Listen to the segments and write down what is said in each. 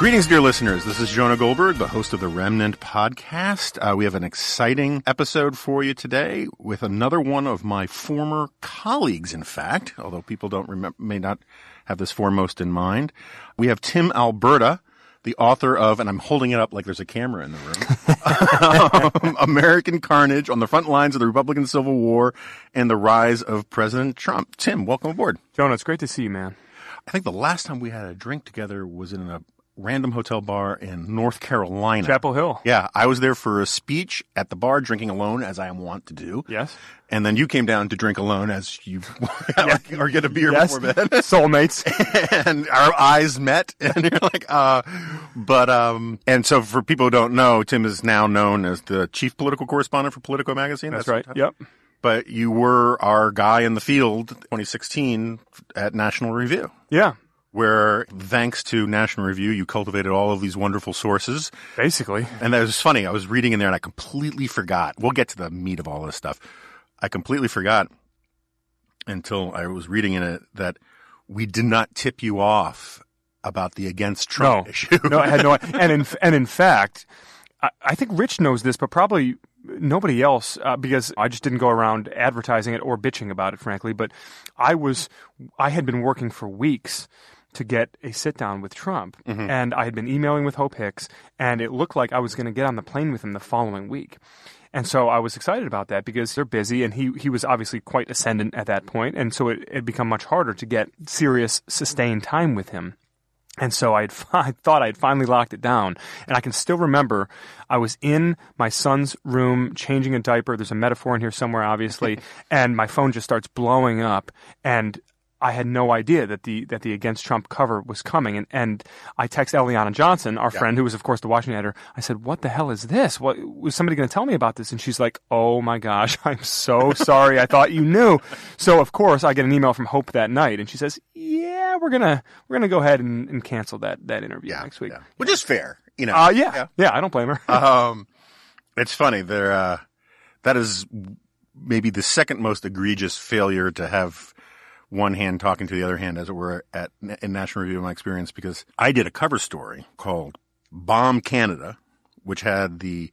Greetings, dear listeners. This is Jonah Goldberg, the host of the Remnant podcast. Uh, we have an exciting episode for you today with another one of my former colleagues, in fact, although people don't remember, may not have this foremost in mind. We have Tim Alberta, the author of, and I'm holding it up like there's a camera in the room, um, American Carnage on the front lines of the Republican Civil War and the rise of President Trump. Tim, welcome aboard. Jonah, it's great to see you, man. I think the last time we had a drink together was in a random hotel bar in North Carolina. Chapel Hill. Yeah, I was there for a speech at the bar, drinking alone as I am wont to do. Yes. And then you came down to drink alone as you or get a beer Yes. before bed. Soulmates. and our eyes met and you're like, uh, but, um, and so for people who don't know, Tim is now known as the chief political correspondent for Politico magazine. That's right. Yep. But you were our guy in the field 2016 at National Review Yeah. Where thanks to National Review, you cultivated all of these wonderful sources. Basically. And that was funny. I was reading in there and I completely forgot. We'll get to the meat of all this stuff. I completely forgot until I was reading in it that we did not tip you off about the against Trump No. issue. No, I had no. And in and in fact, I, I think Rich knows this, but probably nobody else uh, because I just didn't go around advertising it or bitching about it, frankly. But I was, I had been working for weeks to get a sit down with Trump, mm-hmm. and I had been emailing with Hope Hicks, and it looked like I was going to get on the plane with him the following week. And so I was excited about that because they're busy, and he, he was obviously quite ascendant at that point, and so it had become much harder to get serious, sustained time with him. And so I'd, I thought I'd finally locked it down. And I can still remember I was in my son's room changing a diaper. There's a metaphor in here somewhere, obviously. and my phone just starts blowing up. And I had no idea that the that the Against Trump cover was coming, and and I text Eliana Johnson, our friend, who was of course the Washington editor. I said, "What the hell is this? What was somebody going to tell me about this?" And she's like, "Oh my gosh, I'm so sorry. I thought you knew." So of course I get an email from Hope that night, and she says, "Yeah, we're gonna we're gonna go ahead and, and cancel that that interview yeah, next week." yeah. Which is fair, you know. Uh, yeah, yeah, I don't blame her. Um, it's funny. There, uh, that is maybe the second most egregious failure to have one hand talking to the other hand, as it were, at in National Review. In my experience, because I did a cover story called "Bomb Canada," which had the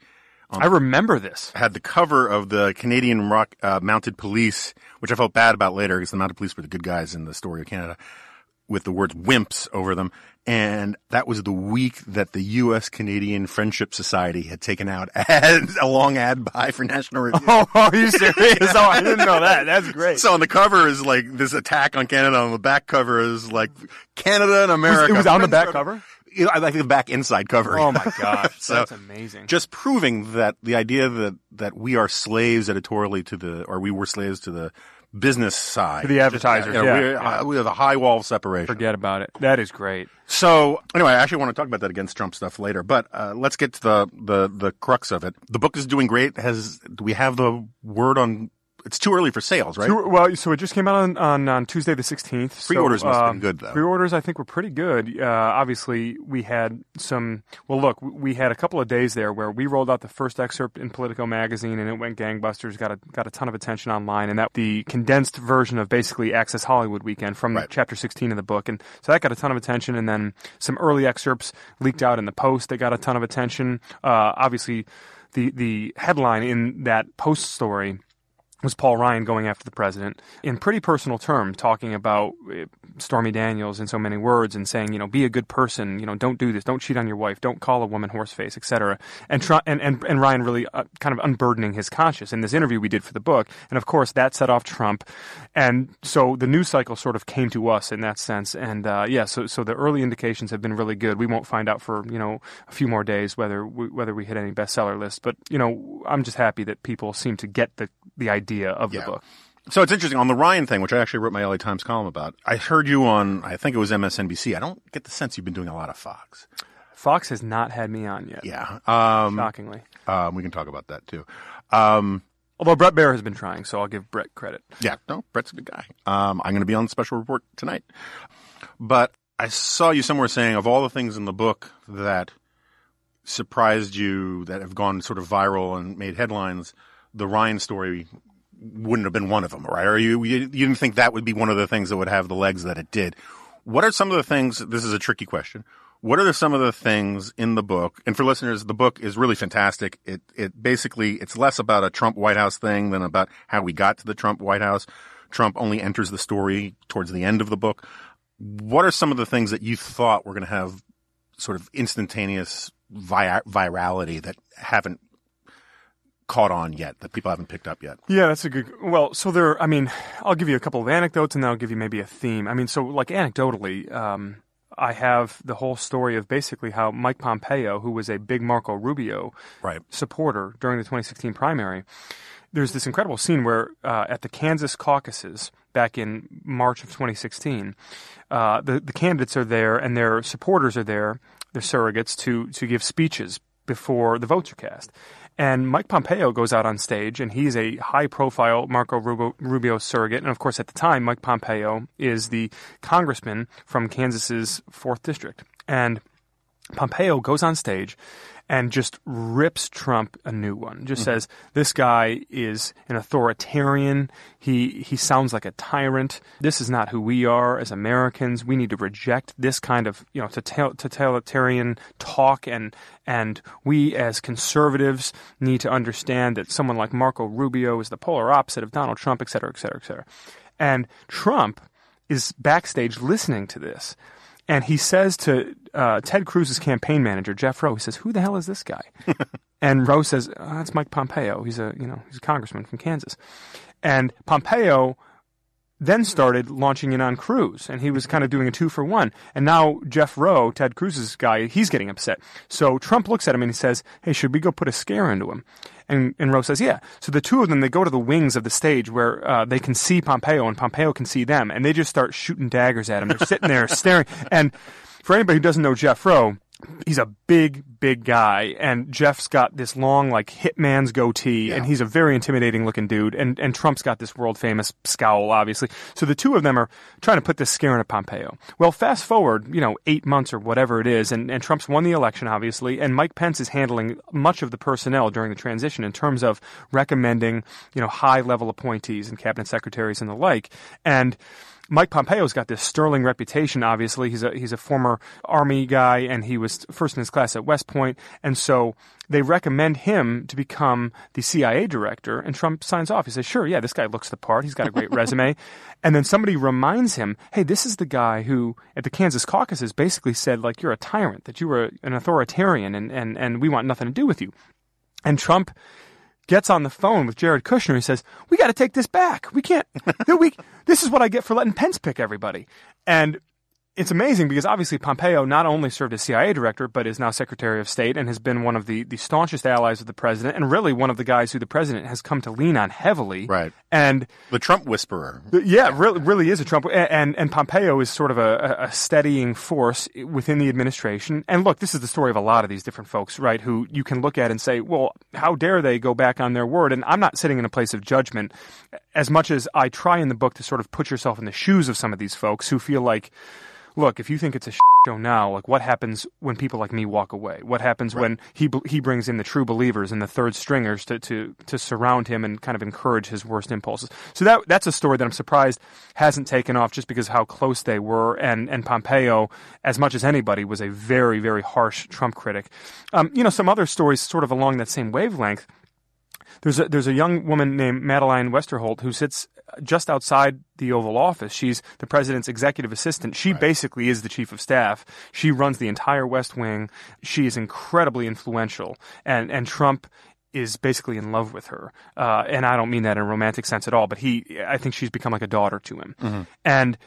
I remember this. had the cover of the Canadian rock, uh, mounted police, which I felt bad about later because the mounted police were the good guys in the story of Canada, with the words "wimps" over them. And that was the week that the U.S. Canadian Friendship Society had taken out ads, a long ad buy for National Review. Oh, are you serious? oh, I didn't know that. That's great. So on the cover is like this attack on Canada. On the back cover is like Canada and America. it was on the back cover. I like the back inside cover. Oh my gosh, So- that's amazing. just proving that the idea that that we are slaves editorially to the or we were slaves to the business side To the advertisers, Just, yeah, we're- yeah. uh, we have a high wall of separation Forget about it. That is great. so anyway i actually want to talk about that against trump stuff later but uh, let's get to the the the crux of it the book is doing great has do we have the word on it's too early for sales right Two- well, so it just came out on, on, on Tuesday the 16th. Pre-orders must have uh, been good, though. Pre-orders, I think, were pretty good. Uh, obviously, we had some. Well, look, we had a couple of days there where we rolled out the first excerpt in Politico magazine, and it went gangbusters. Got a got a ton of attention online, and that the condensed version of basically Access Hollywood weekend from Right. chapter 16 of the book, and so that got a ton of attention. And then some early excerpts leaked out in the Post that got a ton of attention. Uh, obviously, the the headline in that Post story was Paul Ryan going after the president in pretty personal terms, talking about uh, Stormy Daniels in so many words and saying, you know, be a good person, you know, don't do this, don't cheat on your wife, don't call a woman horseface, etc. And, try, and and and Ryan really uh, kind of unburdening his conscience in this interview we did for the book, and of course that set off Trump, and so the news cycle sort of came to us in that sense, and uh, yeah, so so the early indications have been really good. We won't find out for you know a few more days whether we, whether we hit any bestseller list, but you know I'm just happy that people seem to get the the idea of Yeah. the book. so it's interesting on the ryan thing which i actually wrote my la times column about i heard you on i think it was msnbc i don't get the sense you've been doing a lot of fox Fox has not had me on yet. yeah um, Shockingly. um we can talk about that too um Although Bret Baier has been trying, so I'll give Bret credit. Yeah, no, Bret's a good guy. Um, I'm going to be on the special report tonight. But I saw you somewhere saying of all the things in the book that surprised you that have gone sort of viral and made headlines, the Ryan story wouldn't have been one of them, right? Or you, you, you didn't think that would be one of the things that would have the legs that it did. What are some of the things, this is a tricky question, what are some of the things in the book? And for listeners, the book is really fantastic. It it basically it's less about a Trump White House thing than about how we got to the Trump White House. Trump only enters the story towards the end of the book. What are some of the things that you thought were going to have sort of instantaneous vi- virality that haven't caught on yet that people haven't picked up yet? Yeah, that's a good. Well, so there. I mean, I'll give you a couple of anecdotes, and then I'll give you maybe a theme. I mean, so like anecdotally, um, I have the whole story of basically how Mike Pompeo, who was a big Marco Rubio Right. supporter during the 2016 primary, there's this incredible scene where uh, at the Kansas caucuses back in March of 2016, uh, the the candidates are there and their supporters are there, their surrogates to to give speeches before the votes are cast. And Mike Pompeo goes out on stage, and he's a high-profile Marco Rubio, surrogate. And of course, at the time, Mike Pompeo is the congressman from Kansas's fourth district. And Pompeo goes on stage and just rips Trump a new one. Just mm-hmm. says this guy is an authoritarian. He he sounds like a tyrant. This is not who we are as Americans. We need to reject this kind of you know total- totalitarian talk and and we as conservatives need to understand that someone like Marco Rubio is the polar opposite of Donald Trump, et cetera, et cetera, et cetera. And Trump is backstage listening to this. And he says to uh, Ted Cruz's campaign manager, Jeff Roe, he says, "Who the hell is this guy?" and Roe says, oh, "That's Mike Pompeo. He's a you know he's a congressman from Kansas." And Pompeo then started launching in on Cruz, and he was kind of doing a two for one. And now Jeff Roe, Ted Cruz's guy, he's getting upset. So Trump looks at him and he says, "Hey, should we go put a scare into him?" And, and Roe says, "Yeah." So the two of them they go to the wings of the stage where uh, they can see Pompeo and Pompeo can see them, and they just start shooting daggers at him. They're sitting there staring. And for anybody who doesn't know Jeff Roe, he's a big, big guy, and Jeff's got this long, like hitman's goatee, and he's a very intimidating looking dude. And and Trump's got this world famous scowl, obviously. So the two of them are trying to put this scare into Pompeo. Well, fast forward, you know, eight months or whatever it is, and, and Trump's won the election, obviously, and Mike Pence is handling much of the personnel during the transition in terms of recommending, you know, high level appointees and cabinet secretaries and the like, and. Mike Pompeo's got this sterling reputation. Obviously, he's a he's a former army guy, and he was first in his class at West Point, and so they recommend him to become the CIA director. And Trump signs off. He says, "Sure, yeah, this guy looks the part. He's got a great resume." And then somebody reminds him, "Hey, this is the guy who at the Kansas caucuses basically said like you're a tyrant, that you were an authoritarian, and and and we want nothing to do with you." And Trump gets on the phone with Jared Kushner. He says, "We got to take this back. We can't. we, this is what I get for letting Pence pick everybody." And it's amazing because obviously Pompeo not only served as CIA director, but is now Secretary of State and has been one of the, the staunchest allies of the president, and really one of the guys who the president has come to lean on heavily. Right. And The Trump whisperer. yeah, really, really is a Trump, and and Pompeo is sort of a, a steadying force within the administration. And look, this is the story of a lot of these different folks, right? Who you can look at and say, well, how dare they go back on their word? And I'm not sitting in a place of judgment, as much as I try in the book to sort of put yourself in the shoes of some of these folks who feel like. Look, if you think it's a show now, like what happens when people like me walk away? What happens when he he brings in the true believers and the third stringers to, to to surround him and kind of encourage his worst impulses? So that that's a story that I'm surprised hasn't taken off just because how close they were. And and Pompeo, as much as anybody, was a very very harsh Trump critic. Um, you know, some other stories sort of along that same wavelength. There's a, there's a young woman named Madeleine Westerhout who sits just outside the Oval Office. She's the president's executive assistant. She basically is the chief of staff. She runs the entire West Wing. She is incredibly influential, and and Trump is basically in love with her. Uh, and I don't mean that in a romantic sense at all, but he, I think she's become like a daughter to him. And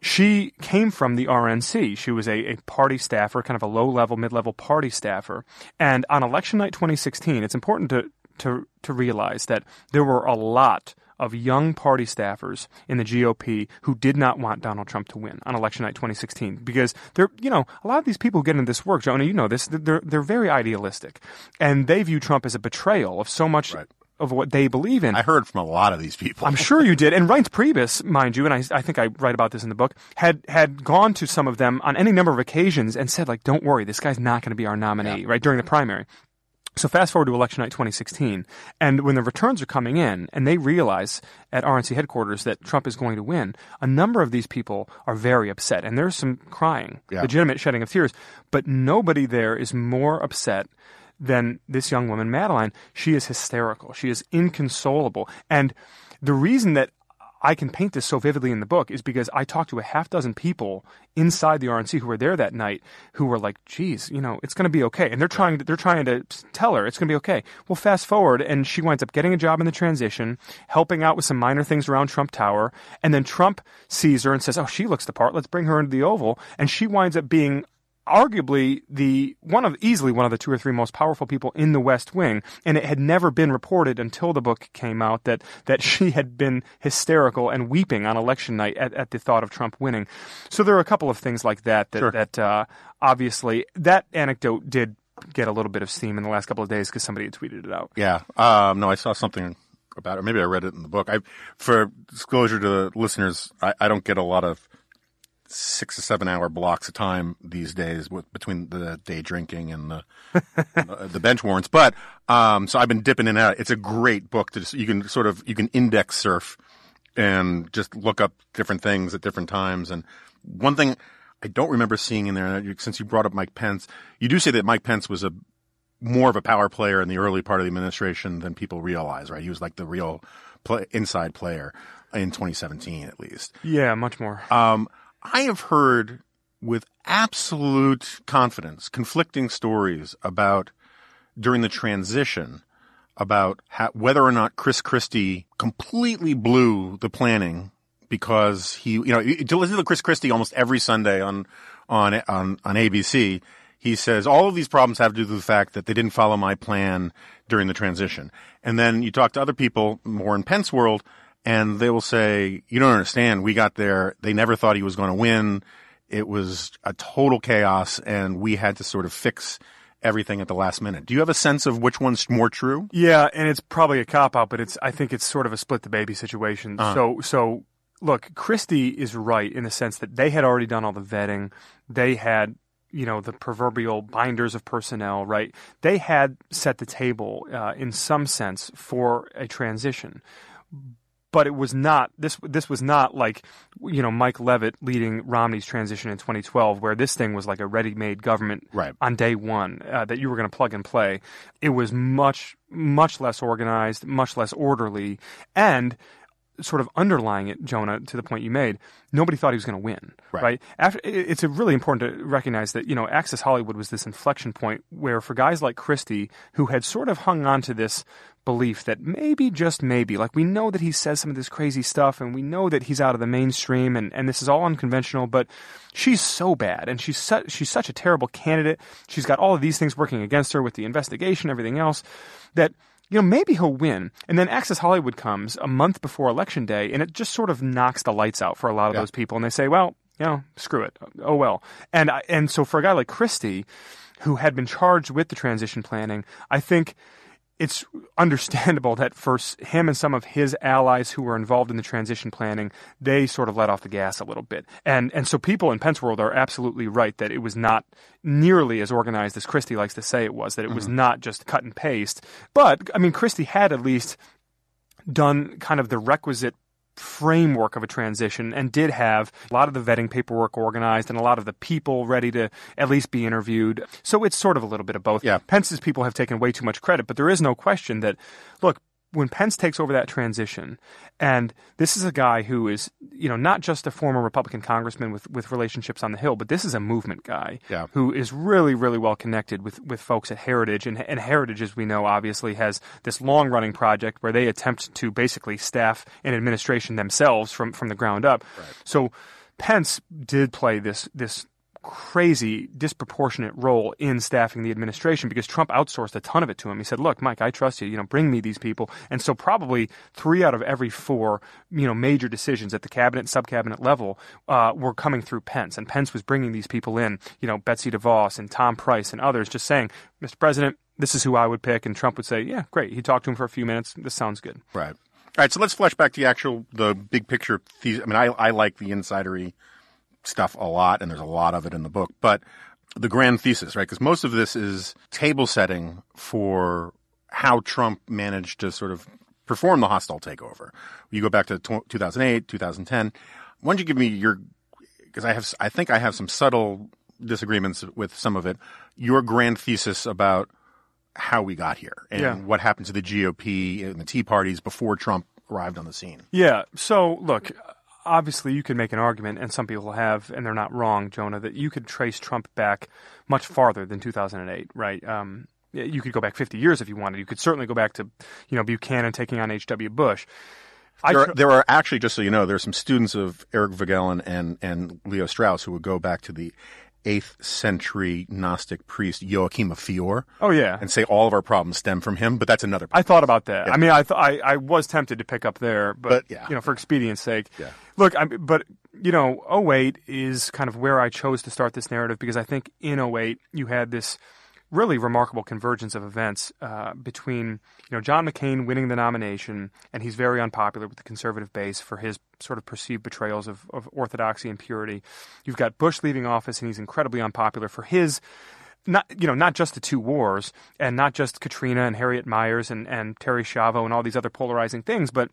she came from the RNC. She was a, a party staffer, kind of a low level, mid level party staffer. And on election night 2016, it's important to, to, to realize that there were a lot of young party staffers in the GOP who did not want Donald Trump to win on election night 2016 because they're, you know, a lot of these people who get into this work, Jonah, you know this, they're, they're very idealistic and they view Trump as a betrayal of so much Right. of what they believe in. I heard from a lot of these people. I'm sure you did. And Reince Priebus, mind you, and I, I think I write about this in the book, had had gone to some of them on any number of occasions and said, like, don't worry, this guy's not going to be our nominee, right, during the primary. So fast forward to election night 2016, and when the returns are coming in, and they realize at RNC headquarters that Trump is going to win, a number of these people are very upset, and there's some crying, Yeah. legitimate shedding of tears. But nobody there is more upset than this young woman, Madeleine. She is hysterical. She is inconsolable, and the reason that I can paint this so vividly in the book is because I talked to a half dozen people inside the RNC who were there that night who were like, "Geez, you know, it's going to be okay," and they're trying to, they're trying to tell her it's going to be okay. Well, fast forward, and she winds up getting a job in the transition, helping out with some minor things around Trump Tower, and then Trump sees her and says, "Oh, she looks the part. Let's bring her into the Oval," and she winds up being arguably the one of easily one of the two or three most powerful people in the West Wing, and it had never been reported until the book came out that that she had been hysterical and weeping on election night at, at the thought of Trump winning. So there are a couple of things like that that Sure. that uh, obviously that anecdote did get a little bit of steam in the last couple of days because somebody had tweeted it out. Yeah. Um, no, I saw something about it. Maybe I read it in the book. I, for disclosure to the listeners, I, I don't get a lot of six or seven hour blocks of time these days with, between the day drinking and the the, the bench warrants. But um, so I've been dipping in and out. It's a great book to just, you can sort of you can index surf and just look up different things at different times. And one thing I don't remember seeing in there, since you brought up Mike Pence, you do say that Mike Pence was a more of a power player in the early part of the administration than people realize, right? He was like the real play, inside player in 2017, at least. Yeah, much more. Um, I have heard with absolute confidence conflicting stories about during the transition about how, whether or not Chris Christie completely blew the planning because he, you know, to listen to Chris Christie almost every Sunday on on on on ABC, he says all of these problems have to do with the fact that they didn't follow my plan during the transition. And then you talk to other people more in Pence world, and they will say, "You don't understand. We got there. They never thought he was going to win. It was a total chaos, and we had to sort of fix." Everything at the last minute. Do you have a sense of which one's more true? Yeah, and it's probably a cop out, but it's I think it's sort of a split the baby situation. So so look, Christie is right in the sense that they had already done all the vetting. They had you know the proverbial binders of personnel, right? They had set the table uh, in some sense for a transition. But it was not this. This was not like you know Mike Leavitt leading Romney's transition in 2012, where this thing was like a ready-made government Right. on day one uh, that you were going to plug and play. It was much, much less organized, much less orderly, and sort of underlying it, Jonah, to the point you made, nobody thought he was going to win. Right. After, it's a really important to recognize that you know Access Hollywood was this inflection point where for guys like Christie who had sort of hung on to this belief that maybe just maybe like we know that he says some of this crazy stuff and we know that he's out of the mainstream and, and this is all unconventional but she's so bad and she's such she's such a terrible candidate she's got all of these things working against her with the investigation everything else that you know, maybe he'll win. And then Access Hollywood comes a month before election day, and it just sort of knocks the lights out for a lot of Yeah. those people. And they say, well, you know, screw it. Oh, well. And, I- and so for a guy like Christie, who had been charged with the transition planning, I think it's understandable that for him and some of his allies who were involved in the transition planning, they sort of let off the gas a little bit. And and so people in Pence world are absolutely right that it was not nearly as organized as Christie likes to say it was, that it was mm-hmm. not just cut and paste. But I mean Christie had at least done kind of the requisite framework of a transition and did have a lot of the vetting paperwork organized and a lot of the people ready to at least be interviewed. So it's sort of a little bit of both. Yeah. Pence's people have taken way too much credit, but there is no question that, look, when Pence takes over that transition, and this is a guy who is, you know, not just a former Republican congressman with, with relationships on the Hill, but this is a movement guy Yeah. who is really, really well connected with, with folks at Heritage. And, and Heritage, as we know, obviously has this long running project where they attempt to basically staff an administration themselves from, from the ground up. So Pence did play this, this crazy, disproportionate role in staffing the administration because Trump outsourced a ton of it to him. He said, "Look, Mike, I trust you. You know, bring me these people." And so, probably three out of every four, you know, major decisions at the cabinet sub-cabinet level uh, were coming through Pence, and Pence was bringing these people in. You know, Betsy DeVos and Tom Price and others, just saying, "Mr. President." This is who I would pick, and Trump would say, "Yeah, great." He talked to him for a few minutes. This sounds good. Right. All right. So let's flesh back to the actual, the big picture. I mean, I, I like the insidery stuff a lot, and there's a lot of it in the book. But the grand thesis, right? Because most of this is table setting for how Trump managed to sort of perform the hostile takeover. You go back to 2008, 2010. Why don't you give me your, because I have, I think I have some subtle disagreements with some of it, your grand thesis about how we got here and Yeah. what happened to the GOP and the Tea parties before Trump arrived on the scene. Yeah. So look, obviously you could make an argument, and some people have, and they're not wrong, Jonah, that you could trace Trump back much farther than 2008, right? Um, you could go back 50 years if you wanted. You could certainly go back to, you know, Buchanan taking on H.W. Bush. There, are, there are actually, just so you know, there are some students of Eric Voegelin and, and Leo Strauss who would go back to the 8th century Gnostic priest Joachim of Fiore oh yeah. and say all of our problems stem from him, but that's another I thought about that. I mean, I, th- I I was tempted to pick up there, but, But, yeah. you know, for expedience sake. Yeah. Look, I but you know, 08 is kind of where I chose to start this narrative because I think in 08 you had this really remarkable convergence of events uh, between you know John McCain winning the nomination and he's very unpopular with the conservative base for his sort of perceived betrayals of, of orthodoxy and purity. You've got Bush leaving office and he's incredibly unpopular for his not you know not just the two wars and not just Katrina and Harriet Miers and, and Terri Schiavo and all these other polarizing things, but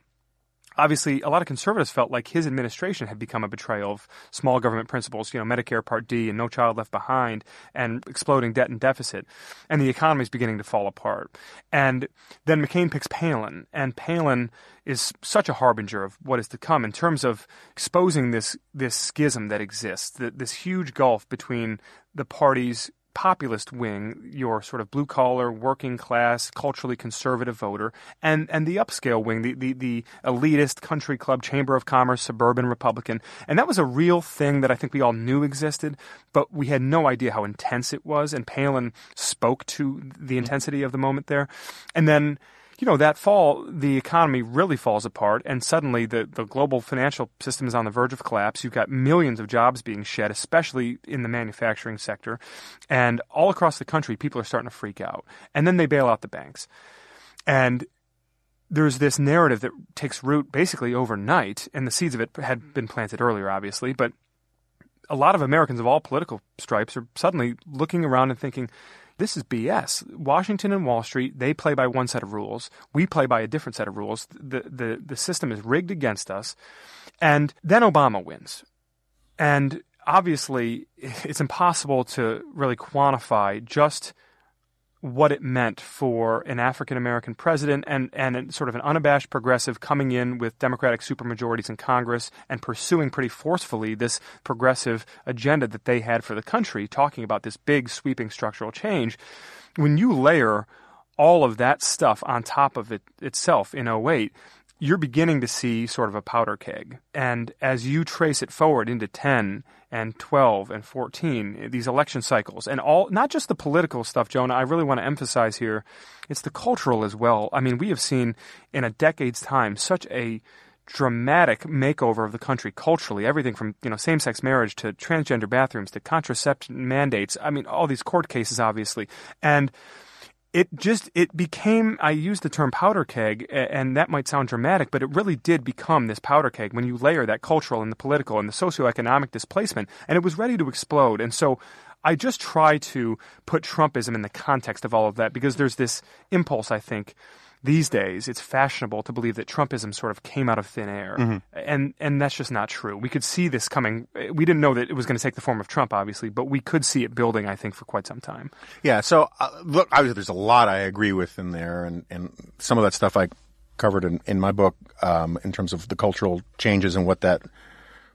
obviously a lot of conservatives felt like his administration had become a betrayal of small government principles, you know, Medicare Part D and No Child Left Behind and exploding debt and deficit. And the economy is beginning to fall apart. And then McCain picks Palin, and Palin is such a harbinger of what is to come in terms of exposing this this schism that exists, th- this huge gulf between the parties populist wing, your sort of blue collar, working class, culturally conservative voter, and, and the upscale wing, the, the, the elitist country club, chamber of commerce, suburban Republican. And that was a real thing that I think we all knew existed, but we had no idea how intense it was. And Palin spoke to the intensity of the moment there. And then you know, that fall, the economy really falls apart, and suddenly the, the global financial system is on the verge of collapse. You've got millions of jobs being shed, especially in the manufacturing sector. And all across the country, people are starting to freak out. And then they bail out the banks. And there's this narrative that takes root basically overnight, and the seeds of it had been planted earlier, obviously, but a lot of Americans of all political stripes are suddenly looking around and thinking, this is BS. Washington and Wall Street, they play by one set of rules. We play by a different set of rules. The, the, the system is rigged against us. And then Obama wins. And obviously, it's impossible to really quantify just what it meant for an African American president and, and sort of an unabashed progressive coming in with Democratic supermajorities in Congress and pursuing pretty forcefully this progressive agenda that they had for the country, talking about this big sweeping structural change. When you layer all of that stuff on top of it itself in 08, you're beginning to see sort of a powder keg. And as you trace it forward into 10 and 12 and 14, these election cycles, and all, not just the political stuff, Jonah, I really want to emphasize here, it's the cultural as well. I mean, we have seen in a decade's time such a dramatic makeover of the country culturally everything from you know same-sex marriage to transgender bathrooms to contraception mandates i mean all these court cases obviously and it just it became i use the term powder keg and that might sound dramatic but it really did become this powder keg when you layer that cultural and the political and the socioeconomic displacement and it was ready to explode. And so i just try to put trumpism in the context of all of that because there's this impulse i think these days it's fashionable to believe that Trumpism sort of came out of thin air, and and that's just not true. We could see this coming. We didn't know that it was going to take the form of Trump, obviously, but we could see it building. I think for quite some time. Yeah. So uh, look, obviously, there's a lot I agree with in there, and and some of that stuff I covered in, in my book um, in terms of the cultural changes and what that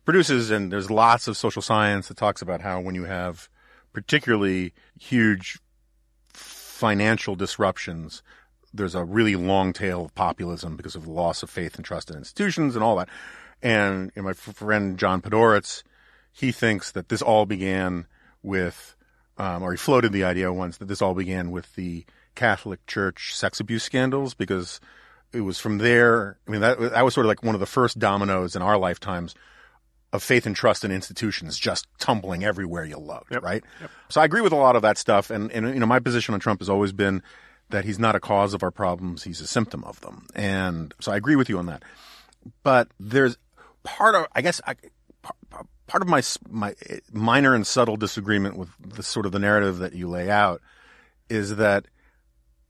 produces. And there's lots of social science that talks about how when you have particularly huge financial disruptions, there's a really long tail of populism because of the loss of faith and trust in institutions and all that. And you know, my f- friend John Podhoretz, he thinks that this all began with, um, or he floated the idea once that this all began with the Catholic Church sex abuse scandals because it was from there. I mean, that that was sort of like one of the first dominoes in our lifetimes of faith and trust in institutions just tumbling everywhere you looked, right? So I agree with a lot of that stuff, and and you know my position on Trump has always been that he's not a cause of our problems; he's a symptom of them, and so I agree with you on that. But there's part of, I guess, I, part of my my minor and subtle disagreement with the sort of the narrative that you lay out is that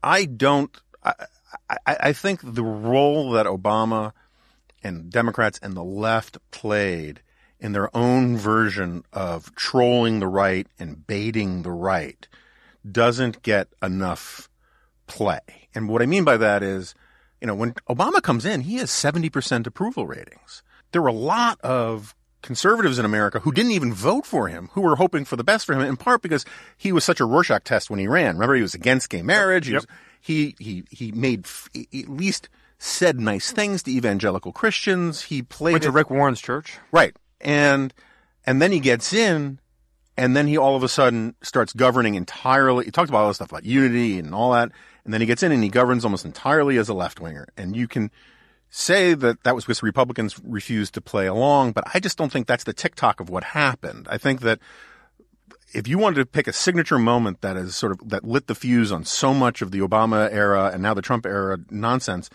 I don't. I, I, I think the role that Obama and Democrats and the left played in their own version of trolling the right and baiting the right doesn't get enough play. And what I mean by that is, you know, when Obama comes in, he has 70% approval ratings. There were a lot of conservatives in America who didn't even vote for him, who were hoping for the best for him, in part because he was such a Rorschach test when he ran. Remember, he was against gay marriage. He, Yep. was, he, he, he made, f- at least said nice things to evangelical Christians. He played Went to it- Rick Warren's church. Right. And and then he gets in and then he all of a sudden starts governing entirely he talked about all this stuff about unity and all that and then he gets in and he governs almost entirely as a left winger and you can say that that was because Republicans refused to play along but I just don't think that's the tick-tock of what happened. I think that if you wanted to pick a signature moment that is sort of that lit the fuse on so much of the Obama era and now the Trump era nonsense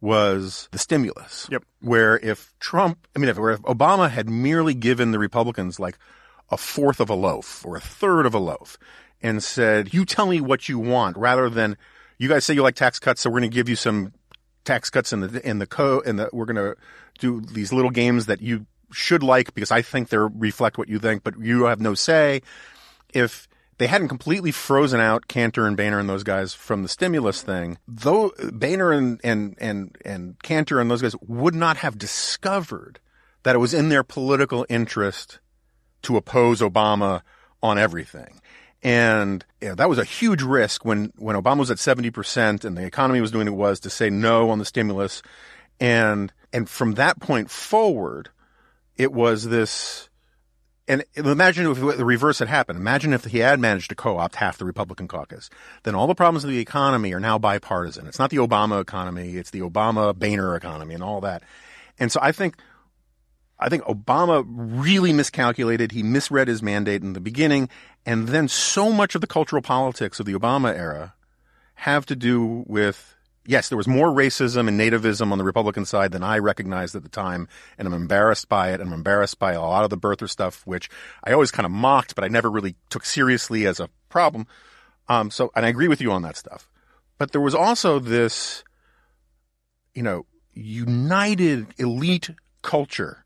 was the stimulus. Yep. Where if Trump, I mean, if, where if Obama had merely given the Republicans like a fourth of a loaf or a third of a loaf and said, you tell me what you want rather than you guys say you like tax cuts. So we're going to give you some tax cuts in the, in the co, and we're going to do these little games that you should like because I think they reflect what you think, but you have no say. If they hadn't completely frozen out Cantor and Boehner and those guys from the stimulus thing, though Boehner and, and, and, and Cantor and those guys would not have discovered that it was in their political interest to oppose Obama on everything. And that was a huge risk when, when Obama was at 70% and the economy was doing what it was to say no on the stimulus. And, and from that point forward, it was this, and imagine if the reverse had happened. Imagine if he had managed to co-opt half the Republican caucus. Then all the problems of the economy are now bipartisan. It's not the Obama economy. It's the Obama Boehner economy and all that. And so I think, I think Obama really miscalculated. He misread his mandate in the beginning. And then so much of the cultural politics of the Obama era have to do with yes, there was more racism and nativism on the Republican side than I recognized at the time, and I'm embarrassed by it. And I'm embarrassed by a lot of the birther stuff, which I always kind of mocked, but I never really took seriously as a problem. Um, so, and I agree with you on that stuff. But there was also this, you know, united elite culture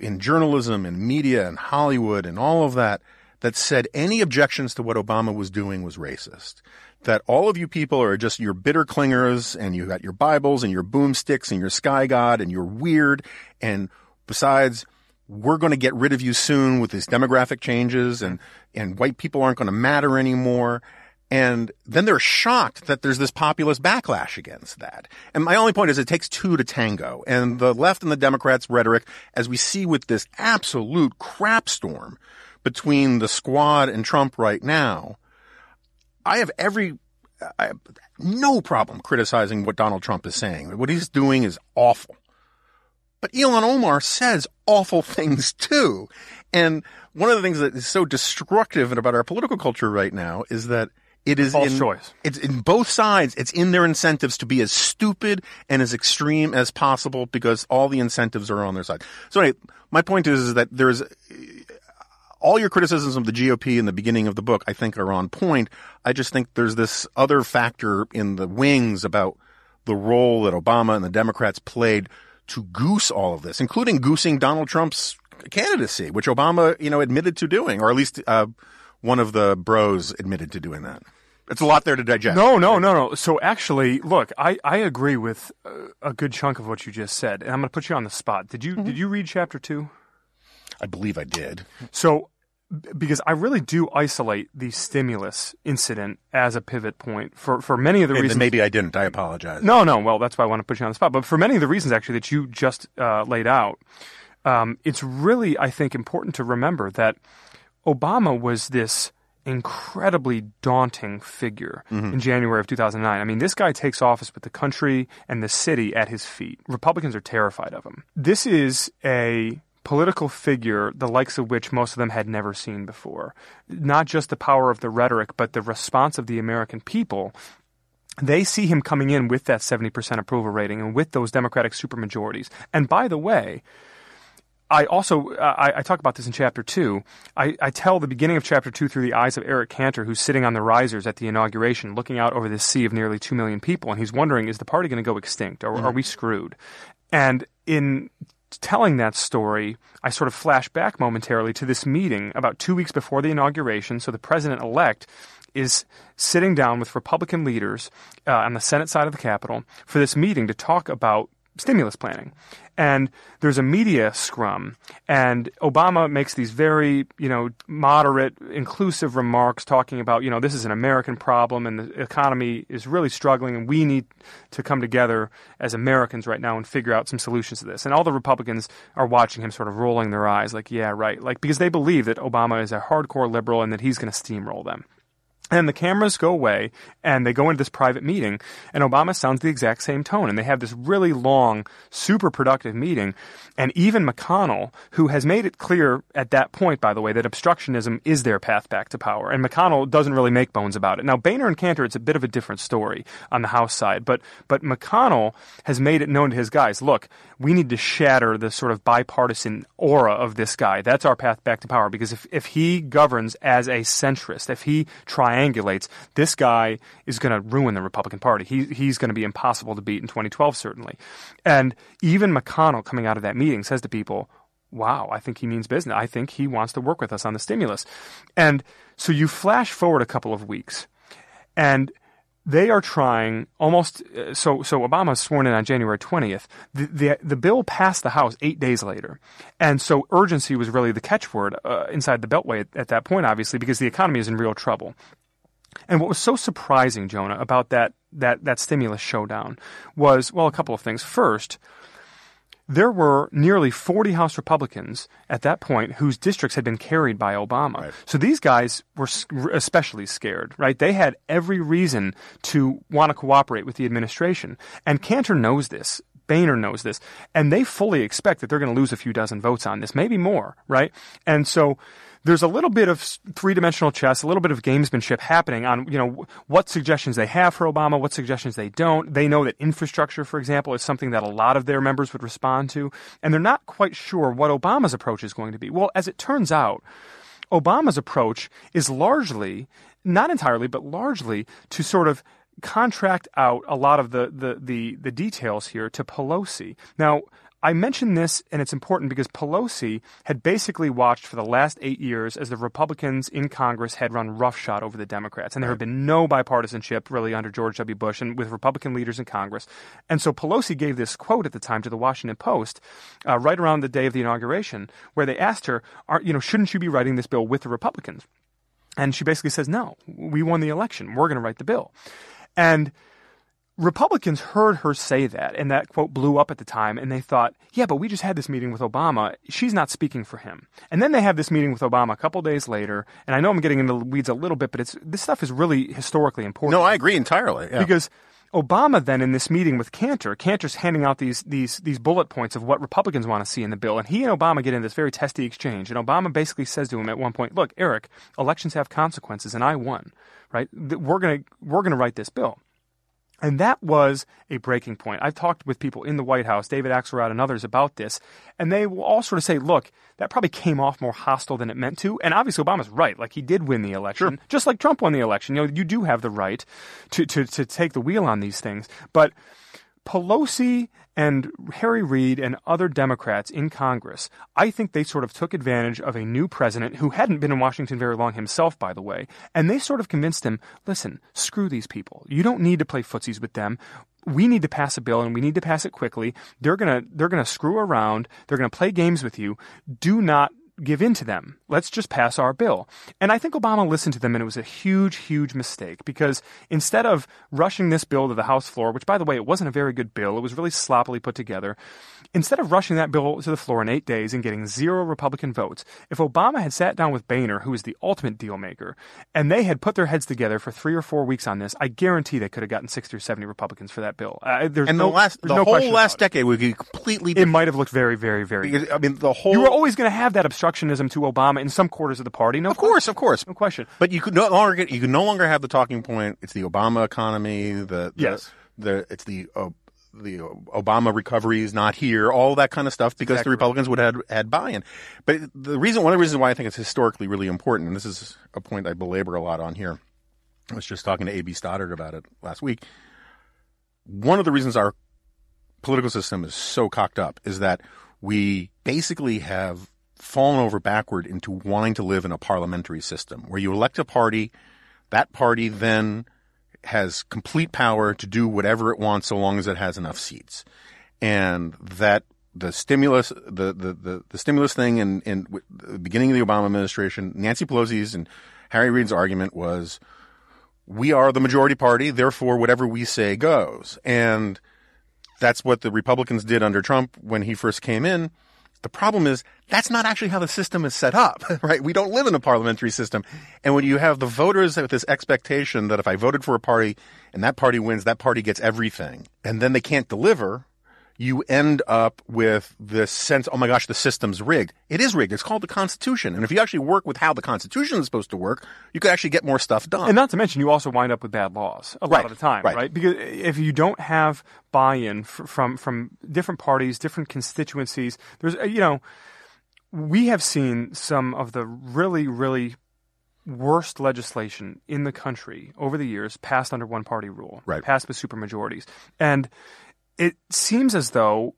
in journalism and media and Hollywood and all of that that said any objections to what Obama was doing was racist. That all of you people are just your bitter clingers and you got your Bibles and your boomsticks and your sky god and you're weird. And besides, we're going to get rid of you soon with these demographic changes and, and white people aren't going to matter anymore. And then they're shocked that there's this populist backlash against that. And my only point is it takes two to tango. And the left and the Democrats' rhetoric, as we see with this absolute crap storm between the squad and Trump right now, I have every, I have no problem criticizing what Donald Trump is saying. What he's doing is awful. But Ilhan Omar says awful things too. And one of the things that is so destructive about our political culture right now is that it is False in, choice. It's in both sides. It's in their incentives to be as stupid and as extreme as possible because all the incentives are on their side. So anyway, my point is, is that there's all your criticisms of the GOP in the beginning of the book, I think, are on point. I just think there's this other factor in the wings about the role that Obama and the Democrats played to goose all of this, including goosing Donald Trump's candidacy, which Obama, you know, admitted to doing, or at least uh, one of the bros admitted to doing that. It's a lot there to digest. No, no, no, no. So actually, look, I, I agree with uh, a good chunk of what you just said, and I'm going to put you on the spot. Did you Mm-hmm. did you read chapter two? I believe I did. So, because I really do isolate the stimulus incident as a pivot point for, for many of the And reasons. maybe I didn't. I apologize. No, no. Well, that's why I want to put you on the spot. But for many of the reasons actually that you just uh, laid out, um, it's really, I think, important to remember that Obama was this incredibly daunting figure mm-hmm. in January of 2009. I mean, this guy takes office with the country and the city at his feet. Republicans are terrified of him. This is a political figure the likes of which most of them had never seen before. Not just the power of the rhetoric, but the response of the American people they see him coming in with that 70% approval rating and with those Democratic supermajorities. And by the way, I also uh, I, I, talk about this in chapter two. I, I, tell the beginning of chapter two through the eyes of Eric Cantor, who's sitting on the risers at the inauguration, looking out over this sea of nearly two million people, and he's wondering, is the party going to go extinct, or mm-hmm. are we screwed? And in telling that story, I sort of flash back momentarily to this meeting about two weeks before the inauguration. So the president elect is sitting down with Republican leaders uh, on the Senate side of the Capitol for this meeting to talk about stimulus planning. And there's a media scrum, and Obama makes these very, you know, moderate, inclusive remarks talking about, you know, this is an American problem and the economy is really struggling, and we need to come together as Americans right now and figure out some solutions to this. And all the Republicans are watching him sort of rolling their eyes, like, yeah, right. Like, because they believe that Obama is a hardcore liberal and that he's going to steamroll them. And the cameras go away and they go into this private meeting and Obama sounds the exact same tone and they have this really long, super productive meeting. And even McConnell, who has made it clear at that point, by the way, that obstructionism is their path back to power. And McConnell doesn't really make bones about it. Now, Boehner and Cantor, it's a bit of a different story on the House side, but, but McConnell has made it known to his guys, look, we need to shatter the sort of bipartisan aura of this guy. That's our path back to power because if, if he governs as a centrist, if he tries triangulates, this guy is going to ruin the Republican Party. He, he's going to be impossible to beat in 2012, certainly. And even McConnell, coming out of that meeting, says to people, wow, I think he means business. I think he wants to work with us on the stimulus. And so you flash forward a couple of weeks, and they are trying almost uh, so so Obama was sworn in on January 20th. The, the, the bill passed the House 8 days later. And so urgency was really the catchword uh, inside the beltway at, at that point obviously because the economy is in real trouble. And what was so surprising, Jonah, about that, that, that stimulus showdown was, well, a couple of things. First, there were nearly 40 House Republicans at that point whose districts had been carried by Obama. Right. So these guys were especially scared, right? They had every reason to want to cooperate with the administration. And Cantor knows this. Boehner knows this. And they fully expect that they're going to lose a few dozen votes on this, maybe more, right? And so there's a little bit of three-dimensional chess, a little bit of gamesmanship happening on, you know, what suggestions they have for Obama, what suggestions they don't. They know that infrastructure, for example, is something that a lot of their members would respond to, and they're not quite sure what Obama's approach is going to be. Well, as it turns out, Obama's approach is largely, not entirely, but largely to sort of contract out a lot of the, the, the, the details here to Pelosi. Now, I mention this, and it's important because Pelosi had basically watched for the last eight years as the Republicans in Congress had run roughshod over the Democrats. And there had been no bipartisanship really under George W. Bush and with Republican leaders in Congress. And so Pelosi gave this quote at the time to the Washington Post, uh, right around the day of the inauguration, where they asked her, you know, shouldn't you be writing this bill with the Republicans? And she basically says, no, we won the election. We're going to write the bill. And Republicans heard her say that, and that quote blew up at the time, and they thought, yeah, but we just had this meeting with Obama. She's not speaking for him. And then they have this meeting with Obama a couple days later, and I know I'm getting into the weeds a little bit, but it's this stuff is really historically important. No, I agree entirely. Yeah. Because Obama then in this meeting with Cantor, Cantor's handing out these these these bullet points of what Republicans want to see in the bill, and he and Obama get in this very testy exchange. And Obama basically says to him at one point, "Look, Eric, elections have consequences, and I won. Right? We're gonna we're gonna write this bill." And that was a breaking point. I've talked with people in the White House, David Axelrod and others about this, and they will all sort of say, look, that probably came off more hostile than it meant to. And obviously Obama's right. Like he did win the election, sure. just like Trump won the election. You know, you do have the right to, to, to take the wheel on these things. But Pelosi and Harry Reid and other Democrats in Congress, I think they sort of took advantage of a new president who hadn't been in Washington very long himself, by the way, and they sort of convinced him, listen, screw these people. You don't need to play footsies with them. We need to pass a bill and we need to pass it quickly. They're gonna they're gonna screw around. They're gonna play games with you. Do not give in to them. Let's just pass our bill. And I think Obama listened to them, and it was a huge, huge mistake because instead of rushing this bill to the House floor, which, by the way, it wasn't a very good bill, it was really sloppily put together, instead of rushing that bill to the floor in eight days and getting zero Republican votes, if Obama had sat down with Boehner, who is the ultimate deal maker, and they had put their heads together for three or four weeks on this, I guarantee they could have gotten 60 or 70 Republicans for that bill. Uh, there's and no, the last, the no whole last decade would be completely different. It might have looked very, very, very. Because, I mean, the whole. You were always going to have that obstructionism to Obama in some quarters of the party. No, of course, of course, no question. But you could no longer get, you could no longer have the talking point. It's the Obama economy. The, the yes, the it's the uh, the Obama recovery is not here, all that kind of stuff, because Exactly the Republicans would have had, had buy-in. But the reason, one of the reasons why I think it's historically really important, and this is a point I belabor a lot on here. I was just talking to A.B. Stoddard about it last week. One of the reasons our political system is so cocked up is that we basically have fallen over backward into wanting to live in a parliamentary system where you elect a party, that party then has complete power to do whatever it wants so long as it has enough seats. And that the stimulus, the, the, the, the stimulus thing in, in the beginning of the Obama administration, Nancy Pelosi's and Harry Reid's argument was, we are the majority party, therefore whatever we say goes. And that's what the Republicans did under Trump when he first came in. The problem is that's not actually how the system is set up, right? We don't live in a parliamentary system. And when you have the voters with this expectation that if I voted for a party and that party wins, that party gets everything, and then they can't deliver, you end up with this sense, oh my gosh, the system's rigged. It is rigged. It's called the Constitution. And if you actually work with how the Constitution is supposed to work, you could actually get more stuff done. And not to mention, you also wind up with bad laws a lot Right, of the time, right. right. Because if you don't have buy-in from from different parties, different constituencies, there's uh, you know, we have seen some of the really really worst legislation in the country over the years passed under one party rule, Right. passed with supermajorities, and it seems as though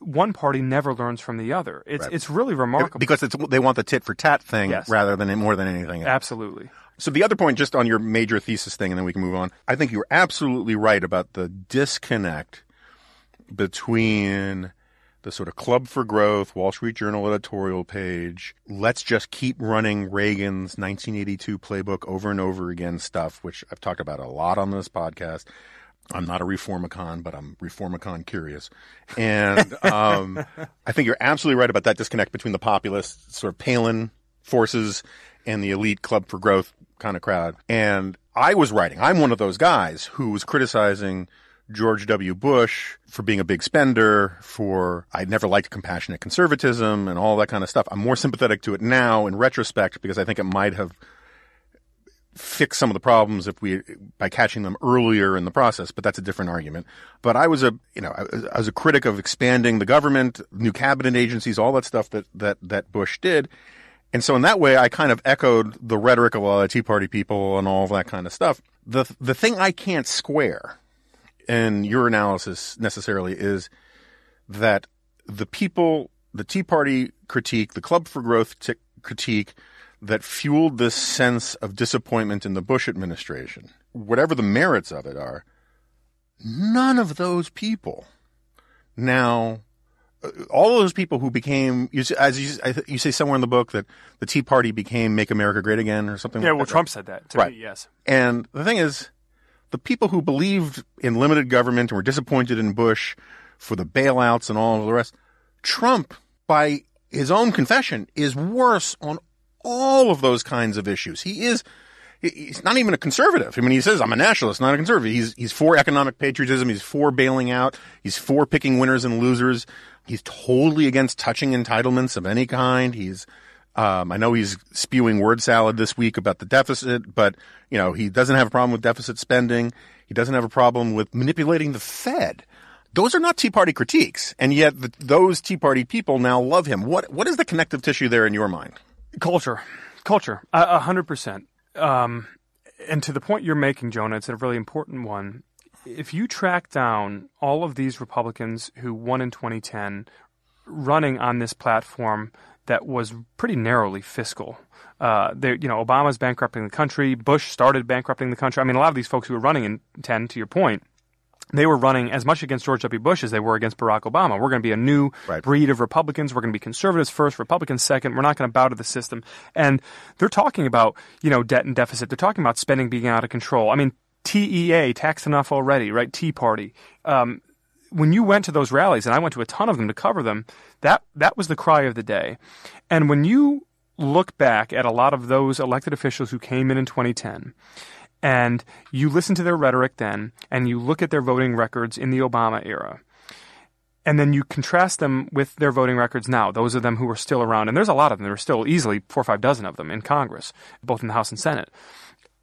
one party never learns from the other. It's Right. it's really remarkable. because it's, they want the tit for tat thing Yes. rather than more than anything else. Absolutely. So the other point, just on your major thesis thing, and then we can move on. I think you're absolutely right about the disconnect between the sort of Club for Growth, Wall Street Journal editorial page. Let's just keep running Reagan's 1982 playbook over and over again stuff, which I've talked about a lot on this podcast. I'm not a reformicon, but I'm reformicon curious. And um, I think you're absolutely right about that disconnect between the populist sort of Palin forces and the elite Club for Growth kind of crowd. And I was writing, I'm one of those guys who was criticizing George W. Bush for being a big spender, for I never liked compassionate conservatism and all that kind of stuff. I'm more sympathetic to it now in retrospect because I think it might have fixed some of the problems if we by catching them earlier in the process, but that's a different argument. But I was a you know I, was a critic of expanding the government, new cabinet agencies, all that stuff that that that Bush did. And so in that way, I kind of echoed the rhetoric of a lot of Tea Party people and all that kind of stuff. The the thing I can't square in your analysis necessarily is that the people, the Tea Party critique, the Club for Growth t- critique that fueled this sense of disappointment in the Bush administration, whatever the merits of it are, none of those people now uh, all those people who became, you s- as you, you say somewhere in the book that the Tea Party became "Make America Great Again" or something. Yeah, like well, that. Trump said that to Right. me. Yes. And the thing is, the people who believed in limited government and were disappointed in Bush for the bailouts and all of the rest, Trump, by his own confession, is worse on all of those kinds of issues. He is he's not even a conservative. I mean, he says, I'm a nationalist, not a conservative. He's, he's for economic patriotism. He's for bailing out. He's for picking winners and losers. He's totally against touching entitlements of any kind. He's, um, I know he's spewing word salad this week about the deficit, but you know he doesn't have a problem with deficit spending. He doesn't have a problem with manipulating the Fed. Those are not Tea Party critiques, and yet the, those Tea Party people now love him. What what is the connective tissue there in your mind? Culture, culture, a hundred percent. Um, and to the point you're making, Jonah, it's a really important one. If you track down all of these Republicans who won in 2010, running on this platform that was pretty narrowly fiscal. Uh, they, you know, Obama's bankrupting the country. Bush started bankrupting the country. I mean, a lot of these folks who were running in 10, to your point, they were running as much against George W. Bush as they were against Barack Obama. We're going to be a new Right. breed of Republicans. We're going to be conservatives first, Republicans second. We're not going to bow to the system. And they're talking about, you know, debt and deficit. They're talking about spending being out of control. I mean, TEA, taxed enough already, right? Tea Party. Um, when you went to those rallies, and I went to a ton of them to cover them, that that was the cry of the day. And when you look back at a lot of those elected officials who came in in 2010, and you listen to their rhetoric then, and you look at their voting records in the Obama era, and then you contrast them with their voting records now, those of them who are still around, and there's a lot of them, there are still easily four or five dozen of them in Congress, both in the House and Senate.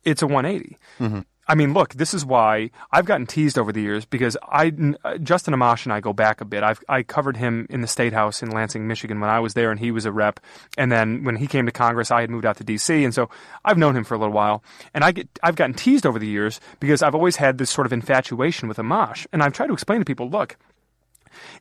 It's a 180. Mm-hmm. I mean, look, this is why I've gotten teased over the years because I, uh, Justin Amash and I go back a bit. I've, I covered him in the State House in Lansing, Michigan when I was there and he was a rep. And then when he came to Congress, I had moved out to D.C. And so I've known him for a little while. And I get, I've gotten teased over the years because I've always had this sort of infatuation with Amash. And I've tried to explain to people, look,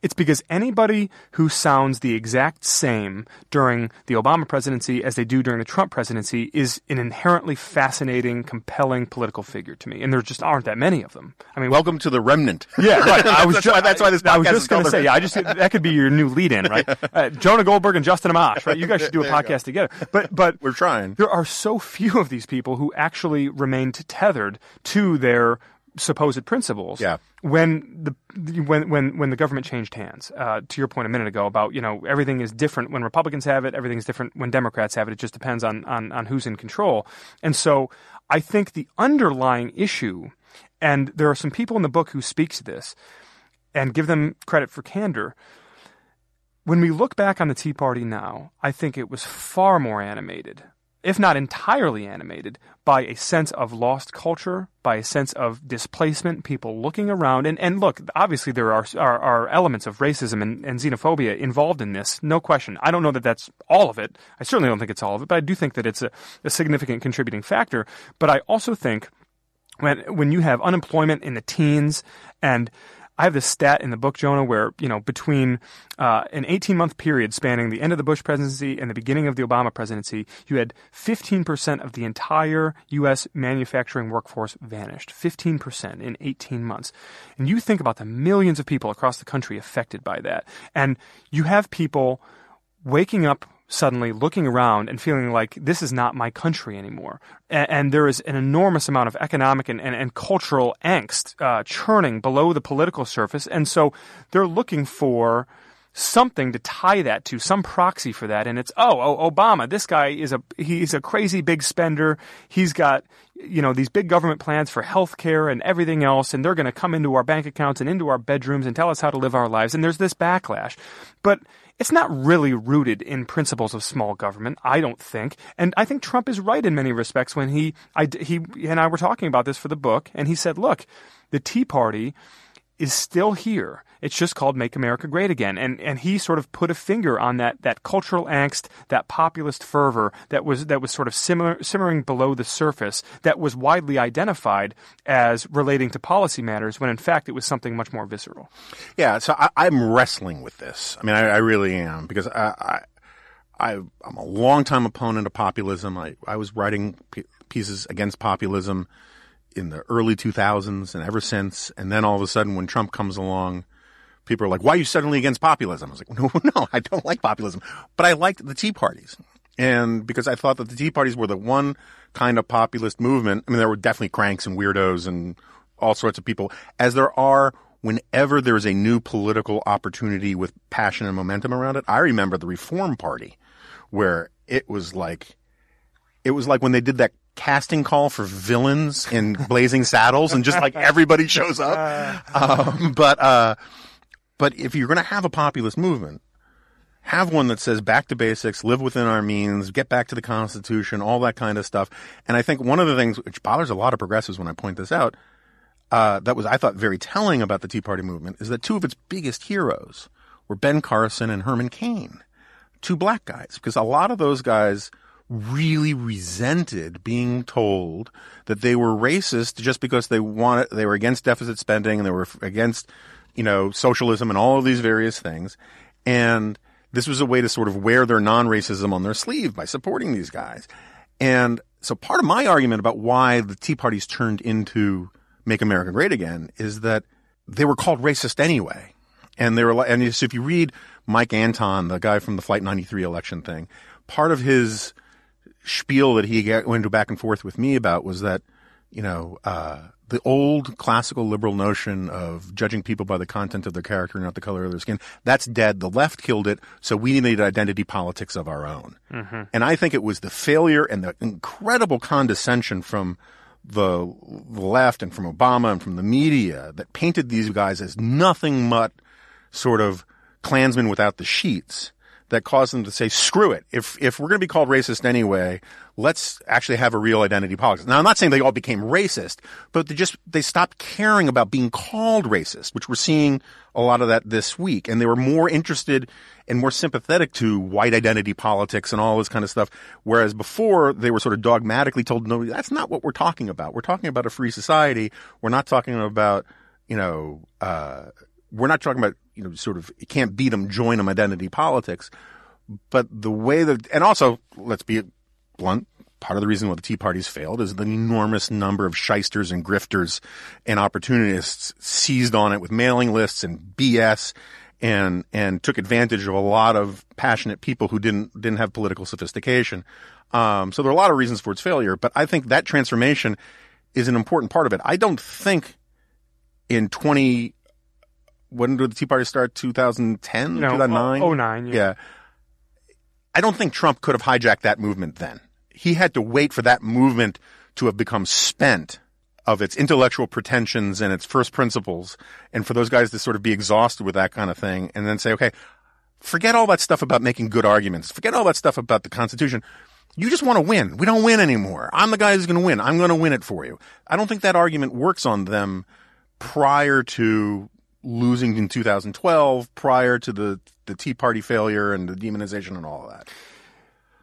it's because anybody who sounds the exact same during the Obama presidency as they do during the Trump presidency is an inherently fascinating, compelling political figure to me. And there just aren't that many of them. I mean, welcome to the remnant. Yeah, right. I was that's, ju- why, that's why this I was just going to say, yeah, I just that could be your new lead-in, right? Uh, Jonah Goldberg and Justin Amash, right? You guys should do a There you go. podcast together. But but We're trying. there are so few of these people who actually remained tethered to their supposed principles. Yeah. When the when when when the government changed hands, uh, to your point a minute ago about you know everything is different when Republicans have it, everything's different when Democrats have it. It just depends on on on who's in control. And so I think the underlying issue, and there are some people in the book who speak to this, and give them credit for candor. When we look back on the Tea Party now, I think it was far more animated, if not entirely animated, by a sense of lost culture, by a sense of displacement, people looking around. And, and look, obviously there are, are, are elements of racism and, and xenophobia involved in this, no question. I don't know that that's all of it. I certainly don't think it's all of it, but I do think that it's a, a significant contributing factor. But I also think when when you have unemployment in the teens and I have this stat in the book, Jonah, where you know between uh, an 18 month period spanning the end of the Bush presidency and the beginning of the Obama presidency, you had 15 percent of the entire U.S. manufacturing workforce vanished. 15 percent in 18 months, and you think about the millions of people across the country affected by that, and you have people waking up suddenly looking around and feeling like this is not my country anymore. And, and there is an enormous amount of economic and, and, and cultural angst uh, churning below the political surface. And so they're looking for something to tie that to, some proxy for that. And it's, oh, oh, Obama, this guy is a, he's a crazy big spender. He's got, you know, these big government plans for health care and everything else. And they're going to come into our bank accounts and into our bedrooms and tell us how to live our lives. And there's this backlash. But it's not really rooted in principles of small government, I don't think. And I think Trump is right in many respects when he, I, he and I were talking about this for the book, and he said, look, the Tea Party is still here. It's just called Make America Great Again. And and he sort of put a finger on that that cultural angst, that populist fervor that was that was sort of simmer, simmering below the surface that was widely identified as relating to policy matters when in fact it was something much more visceral. Yeah, so I, I'm wrestling with this. I mean, I, I really am because I, I, I, I'm a longtime opponent of populism. I, I was writing p- pieces against populism in the early 2000s and ever since. And then all of a sudden, when Trump comes along, people are like, "Why are you suddenly against populism?" I was like, "No, no, I don't like populism, but I liked the Tea Parties." And because I thought that the Tea Parties were the one kind of populist movement. I mean, there were definitely cranks and weirdos and all sorts of people, as there are whenever there's a new political opportunity with passion and momentum around it. I remember the Reform Party, where it was like, it was like when they did that casting call for villains in Blazing Saddles, and just like everybody shows up. Um, but uh, but if you're going to have a populist movement, have one that says back to basics, live within our means, get back to the Constitution, all that kind of stuff. And I think one of the things which bothers a lot of progressives when I point this out, uh, that was I thought very telling about the Tea Party movement is that two of its biggest heroes were Ben Carson and Herman Cain, two black guys, because a lot of those guys really resented being told that they were racist just because they wanted they were against deficit spending and they were against you know socialism and all of these various things. And this was a way to sort of wear their non-racism on their sleeve by supporting these guys. And so part of my argument about why the tea parties turned into make america great again is that they were called racist anyway. And they were and so if you read mike anton the guy from the flight 93 election thing part of his spiel that he went back and forth with me about was that, you know, uh, the old classical liberal notion of judging people by the content of their character, and not the color of their skin, that's dead. The left killed it, so we need identity politics of our own. Mm-hmm. And I think it was the failure and the incredible condescension from the left and from Obama and from the media that painted these guys as nothing but sort of Klansmen without the sheets that caused them to say, screw it. If, if we're going to be called racist anyway, let's actually have a real identity politics. Now, I'm not saying they all became racist, but they just, they stopped caring about being called racist, which we're seeing a lot of that this week. And they were more interested and more sympathetic to white identity politics and all this kind of stuff. Whereas before they were sort of dogmatically told, no, that's not what we're talking about. We're talking about a free society. We're not talking about, you know, uh, we're not talking about you know, sort of, you can't beat them, join them identity politics. But the way that, and also, let's be blunt, part of the reason why the Tea Party's failed is the enormous number of shysters and grifters and opportunists seized on it with mailing lists and BS and, and took advantage of a lot of passionate people who didn't, didn't have political sophistication. Um, so there are a lot of reasons for its failure, but I think that transformation is an important part of it. I don't think in 20, when did the Tea Party start? 2010, You know, 2009? oh- 09, yeah. yeah. I don't think Trump could have hijacked that movement then. He had to wait for that movement to have become spent of its intellectual pretensions and its first principles, and for those guys to sort of be exhausted with that kind of thing, and then say, okay, forget all that stuff about making good arguments. Forget all that stuff about the Constitution. You just want to win. We don't win anymore. I'm the guy who's going to win. I'm going to win it for you. I don't think that argument works on them prior to losing in 2012, prior to the, the Tea Party failure and the demonization and all of that.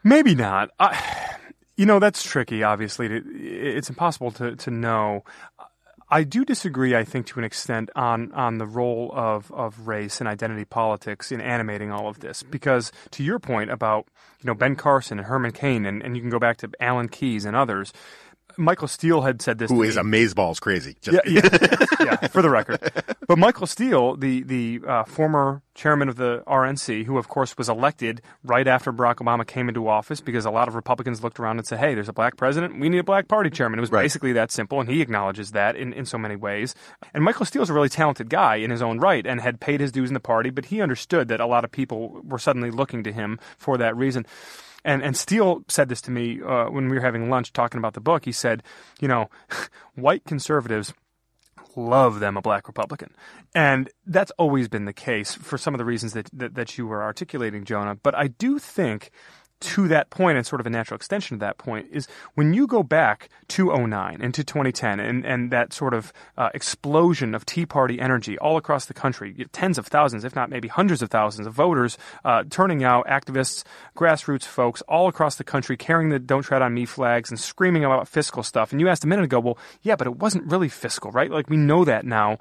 Maybe not. I, you know, that's tricky, obviously. It's impossible to, to know. I do disagree, I think, to an extent on, on the role of, of race and identity politics in animating all of this. Because to your point about, you know, Ben Carson and Herman Cain, and, and you can go back to Alan Keyes and others, Michael Steele had said this. Who is amazeballs crazy. Just, Yeah, yeah, yeah, for the record. But Michael Steele, the the uh, former chairman of the RNC, who of course was elected right after Barack Obama came into office, because a lot of Republicans looked around and said, "Hey, there's a black president. We need a black party chairman." It was Right. basically that simple, and he acknowledges that in, in so many ways. And Michael Steele's a really talented guy in his own right, and had paid his dues in the party, but he understood that a lot of people were suddenly looking to him for that reason. And and Steele said this to me uh, when we were having lunch talking about the book. He said, you know, white conservatives love them a black Republican. And that's always been the case for some of the reasons that, that, that you were articulating, Jonah. But I do think to that point and sort of a natural extension of that point is when you go back to 09 and to 2010 and, and that sort of uh, explosion of Tea Party energy all across the country, tens of thousands, if not maybe hundreds of thousands of voters uh, turning out, activists, grassroots folks all across the country carrying the Don't Tread on Me flags and screaming about fiscal stuff. And you asked a minute ago, well, yeah, but it wasn't really fiscal, right? Like we know that now.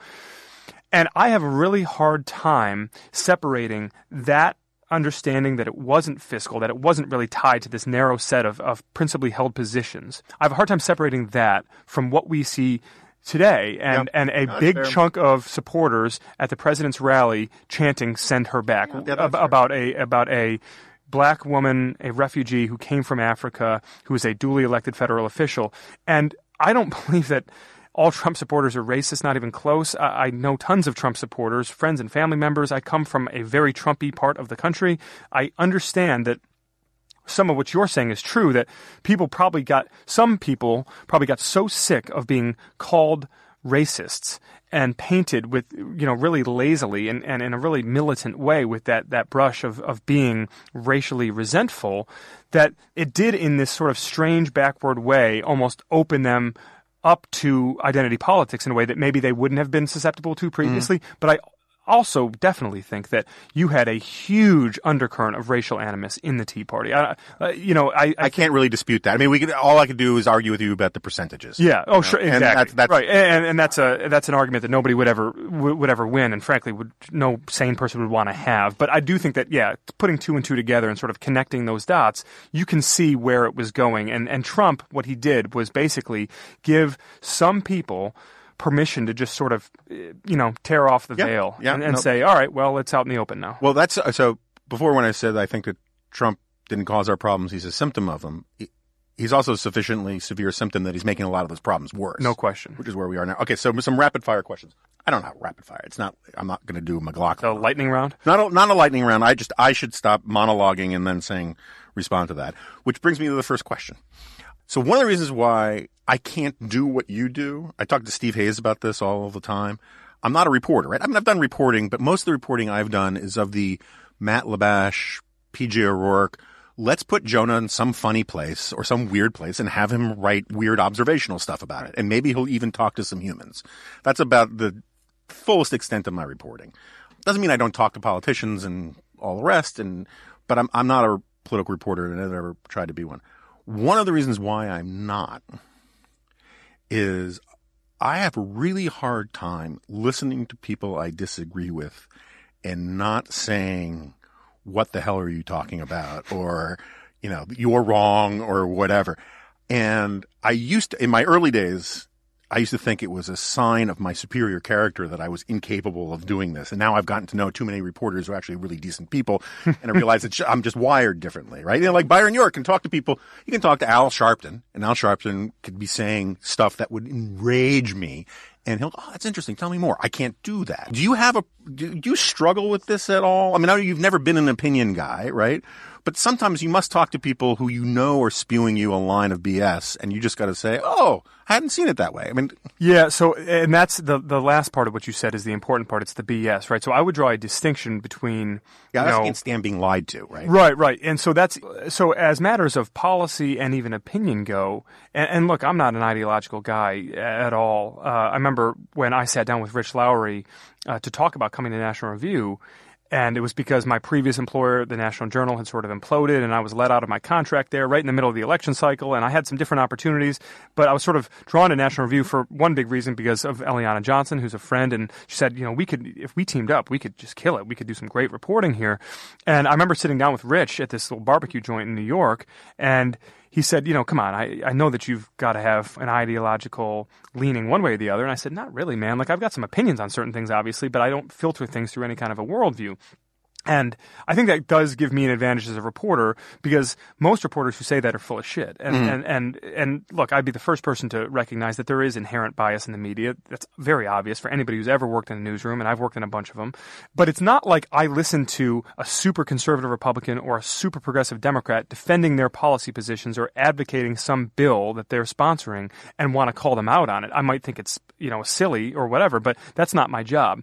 And I have a really hard time separating that understanding that it wasn't fiscal, that it wasn't really tied to this narrow set of, of principally held positions. I have a hard time separating that from what we see today and, Yep. and a That's big fair. chunk of supporters at the president's rally chanting send her back Yeah, ab- about a about a black woman, a refugee who came from Africa, who is a duly elected federal official. And I don't believe that all Trump supporters are racist, not even close. I, I know tons of Trump supporters, friends and family members. I come from a very Trumpy part of the country. I understand that some of what you're saying is true that people probably got some people probably got so sick of being called racists and painted with you know really lazily and, and in a really militant way with that that brush of, of being racially resentful that it did in this sort of strange backward way almost open them up to identity politics in a way that maybe they wouldn't have been susceptible to previously mm. but I also definitely think that you had a huge undercurrent of racial animus in the Tea Party. I, uh, you know, I, I I can't really dispute that. I mean, we could, all I could do is argue with you about the percentages. yeah. Oh, sure. And Exactly. that's- that's- right. And, and that's a that's an argument that nobody would ever would ever win, and frankly, would no sane person would want to have. But I do think that yeah, putting two and two together and sort of connecting those dots, you can see where it was going. And and Trump, what he did was basically give some people permission to just sort of eh, you know tear off the Yeah. veil Yeah. and, and No. say, all right, well, it's out in the open now. Well, that's uh, so. Before, when I said I think that Trump didn't cause our problems, he's a symptom of them. He's also a sufficiently severe symptom that he's making a lot of those problems worse. No question. Which is where we are now. Okay, so some rapid fire questions. I don't know how rapid fire. It's not. I'm not going to do The McLaughlin. lightning round. Not a, not a lightning round. I just I should stop monologuing and then saying respond to that. Which brings me to the first question. So one of the reasons why I can't do what you do, I talk to Steve Hayes about this all the time. I'm not a reporter, right? I mean, I've done reporting, but most of the reporting I've done is of the Matt Labash PJ O'Rourke. Let's put Jonah in some funny place or some weird place and have him write weird observational stuff about it. And maybe he'll even talk to some humans. That's about the fullest extent of my reporting. Doesn't mean I don't talk to politicians and all the rest. And, but I'm, I'm not a political reporter and I've never tried to be one. One of the reasons why I'm not is I have a really hard time listening to people I disagree with and not saying, what the hell are you talking about? Or, you know, you're wrong or whatever. And I used to, in my early days, I used to think it was a sign of my superior character that I was incapable of doing this. And now I've gotten to know too many reporters who are actually really decent people. And I realize that I'm just wired differently, right? You know, like Byron York can talk to people. You can talk to Al Sharpton and Al Sharpton could be saying stuff that would enrage me. And he'll, oh, that's interesting. Tell me more. I can't do that. Do you have a, do you struggle with this at all? I mean, I you've never been an opinion guy, right? But sometimes you must talk to people who you know are spewing you a line of BS and you just got to say, oh, I hadn't seen it that way. I mean, yeah. So, and that's the the last part of what you said is the important part. It's the BS, right? So, I would draw a distinction between. Yeah, I can't stand being lied to, right? Right, right. And so that's so as matters of policy and even opinion go. And, and look, I'm not an ideological guy at all. Uh, I remember when I sat down with Rich Lowry uh, to talk about coming to National Review and it was because my previous employer, the National Journal, had sort of imploded, and I was let out of my contract there right in the middle of the election cycle. And I had some different opportunities, but I was sort of drawn to National Review for one big reason because of Eliana Johnson, who's a friend, and she said, you know, we could, if we teamed up, we could just kill it. We could do some great reporting here. And I remember sitting down with Rich at this little barbecue joint in New York, and he said, you know, come on, I, I know that you've got to have an ideological leaning one way or the other. And I said, not really, man. Like, I've got some opinions on certain things, obviously, but I don't filter things through any kind of a worldview. And I think that does give me an advantage as a reporter because most reporters who say that are full of shit. And, mm-hmm. and, and, and look, I'd be the first person to recognize that there is inherent bias in the media. That's very obvious for anybody who's ever worked in a newsroom, and I've worked in a bunch of them. But it's not like I listen to a super conservative Republican or a super progressive Democrat defending their policy positions or advocating some bill that they're sponsoring and want to call them out on it. I might think it's, you know, silly or whatever, but that's not my job.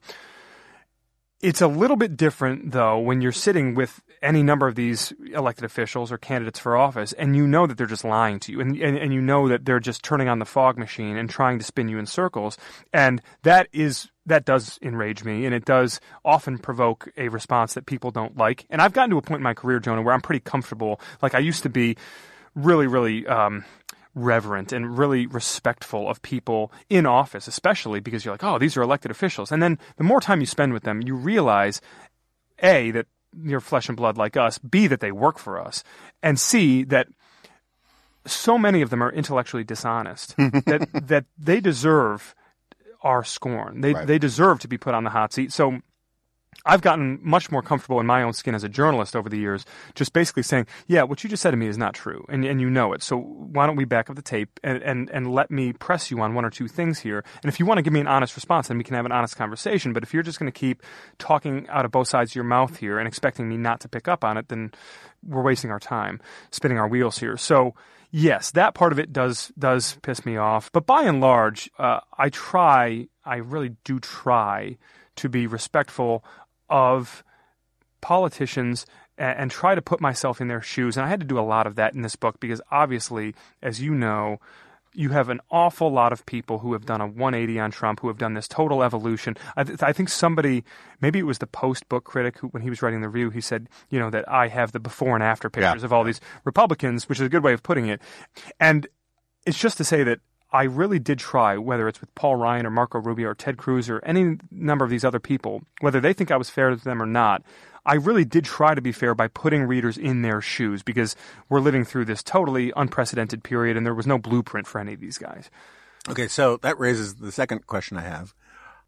It's a little bit different, though, when you're sitting with any number of these elected officials or candidates for office, and you know that they're just lying to you, and, and, and you know that they're just turning on the fog machine and trying to spin you in circles. And that is that does enrage me, and it does often provoke a response that people don't like. And I've gotten to a point in my career, Jonah, where I'm pretty comfortable. Like I used to be really, really um, reverent and really respectful of people in office, especially because you're like, oh, these are elected officials. And then the more time you spend with them, you realize, A, that you're flesh and blood like us, B, that they work for us, and C, that so many of them are intellectually dishonest that, that they deserve our scorn. They, right. they deserve to be put on the hot seat. So I've gotten much more comfortable in my own skin as a journalist over the years, just basically saying, yeah, what you just said to me is not true, and, and you know it. So why don't we back up the tape and, and, and let me press you on one or two things here? And if you want to give me an honest response, then we can have an honest conversation. But if you're just going to keep talking out of both sides of your mouth here and expecting me not to pick up on it, then we're wasting our time, spinning our wheels here. So yes, that part of it does does piss me off. But by and large, uh, I try, I really do try to be respectful of politicians and, and try to put myself in their shoes. And I had to do a lot of that in this book because obviously, as you know, you have an awful lot of people who have done a 180 on Trump, who have done this total evolution. I, th- I think somebody, maybe it was the Post book critic, who, when he was writing the review, he said, you know, that I have the before and after pictures yeah. of all these Republicans, which is a good way of putting it. And it's just to say that I really did try, whether it's with Paul Ryan or Marco Rubio or Ted Cruz or any number of these other people, whether they think I was fair to them or not, I really did try to be fair by putting readers in their shoes because we're living through this totally unprecedented period and there was no blueprint for any of these guys. Okay, so that raises the second question I have.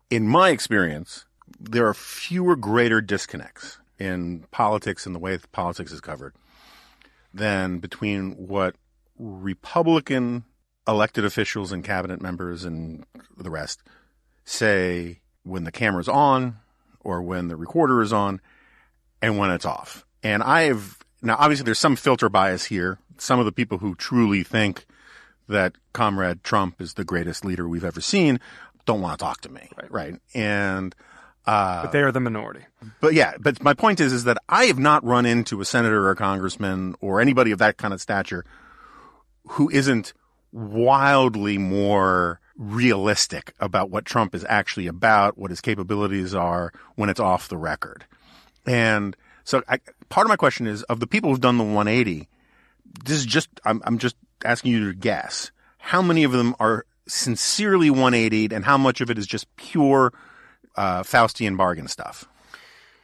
In my experience, there are fewer greater disconnects in politics and the way politics is covered than between what Republican elected officials and cabinet members and the rest say when the camera's on or when the recorder is on and when it's off. And I've now obviously there's some filter bias here. Some of the people who truly think that Comrade Trump is the greatest leader we've ever seen don't want to talk to me, right? right? And uh, but they are the minority. But yeah, but my point is, is that I have not run into a senator or a congressman or anybody of that kind of stature who isn't wildly more realistic about what Trump is actually about, what his capabilities are when it's off the record. And so I, part of my question is of the people who've done the 180, this is just, I'm, I'm just asking you to guess how many of them are sincerely 180'd and how much of it is just pure uh, Faustian bargain stuff,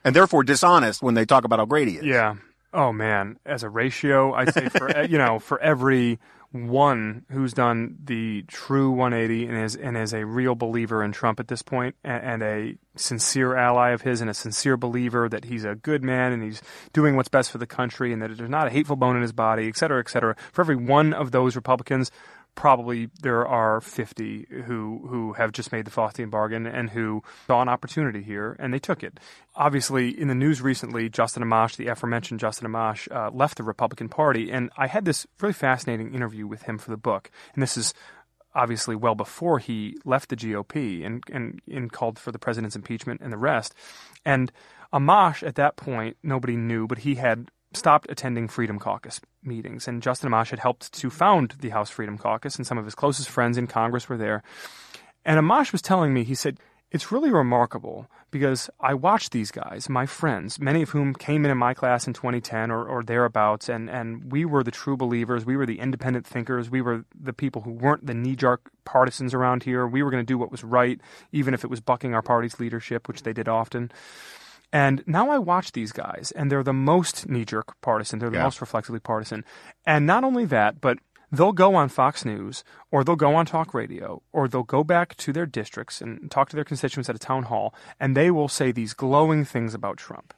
and therefore dishonest when they talk about how great he is. Yeah. Oh man, as a ratio, I'd say for you know for every one who's done the true 180 and is and is a real believer in Trump at this point and, and a sincere ally of his and a sincere believer that he's a good man and he's doing what's best for the country and that there's not a hateful bone in his body, et cetera, et cetera. For every one of those Republicans, probably there are 50 who who have just made the Faustian bargain and who saw an opportunity here and they took it. Obviously, in the news recently, Justin Amash, the aforementioned Justin Amash, uh, left the Republican Party, and I had this really fascinating interview with him for the book. And this is obviously well before he left the GOP and and, and called for the president's impeachment and the rest. And Amash, at that point, nobody knew, but he had stopped attending Freedom Caucus meetings. And Justin Amash had helped to found the House Freedom Caucus, and some of his closest friends in Congress were there. And Amash was telling me, he said, it's really remarkable because I watched these guys, my friends, many of whom came in in my class in 2010 or, or thereabouts, and, and we were the true believers. We were the independent thinkers. We were the people who weren't the knee jerk partisans around here. We were going to do what was right, even if it was bucking our party's leadership, which they did often. And now I watch these guys, and they're the most knee jerk partisan. They're the Yeah. most reflexively partisan. And not only that, but they'll go on Fox News, or they'll go on talk radio, or they'll go back to their districts and talk to their constituents at a town hall, and they will say these glowing things about Trump.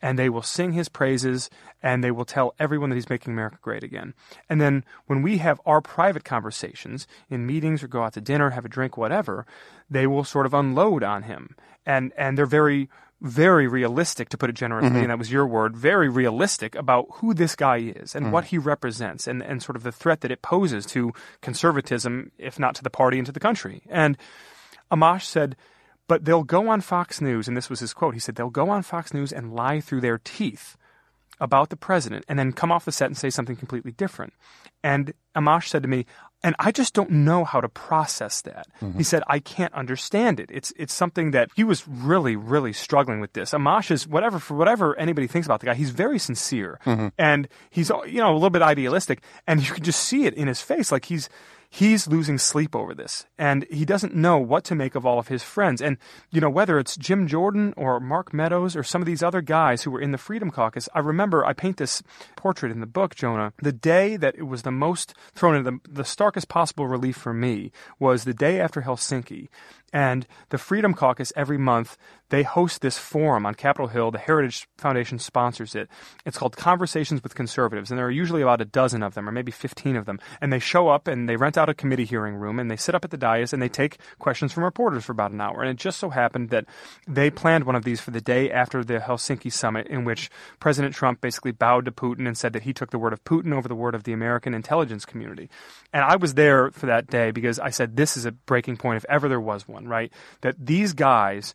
And they will sing his praises, and they will tell everyone that he's making America great again. And then when we have our private conversations in meetings or go out to dinner, have a drink, whatever, they will sort of unload on him. And and they're very very realistic to put it generously, mm-hmm. and that was your word, very realistic about who this guy is and mm. what he represents and, and sort of the threat that it poses to conservatism, if not to the party and to the country. And Amash said, but they'll go on Fox News, and this was his quote. He said, they'll go on Fox News and lie through their teeth about the president and then come off the set and say something completely different. And Amash said to me, and I just don't know how to process that. Mm-hmm. He said, I can't understand it. It's it's something that he was really, really struggling with this. Amash is whatever for whatever anybody thinks about the guy, he's very sincere. Mm-hmm. And he's you know, a little bit idealistic. And you can just see it in his face. Like he's he's losing sleep over this and he doesn't know what to make of all of his friends. And you know whether it's jim jordan or mark meadows or some of these other guys who were in the freedom caucus i remember i paint this portrait in the book jonah. The day that it was the most thrown in the, the starkest possible relief for me was the day after helsinki and the Freedom Caucus every month they host this forum on Capitol Hill. The Heritage Foundation sponsors it. It's called Conversations with Conservatives, and there are usually about a dozen of them, or maybe fifteen of them. And they show up and they rent out a committee hearing room, and they sit up at the dais and they take questions from reporters for about an hour. And it just so happened that they planned one of these for the day after the Helsinki summit, in which President Trump basically bowed to Putin and said that he took the word of Putin over the word of the American intelligence community. And I was there for that day because I said this is a breaking point if ever there was one, right? That these guys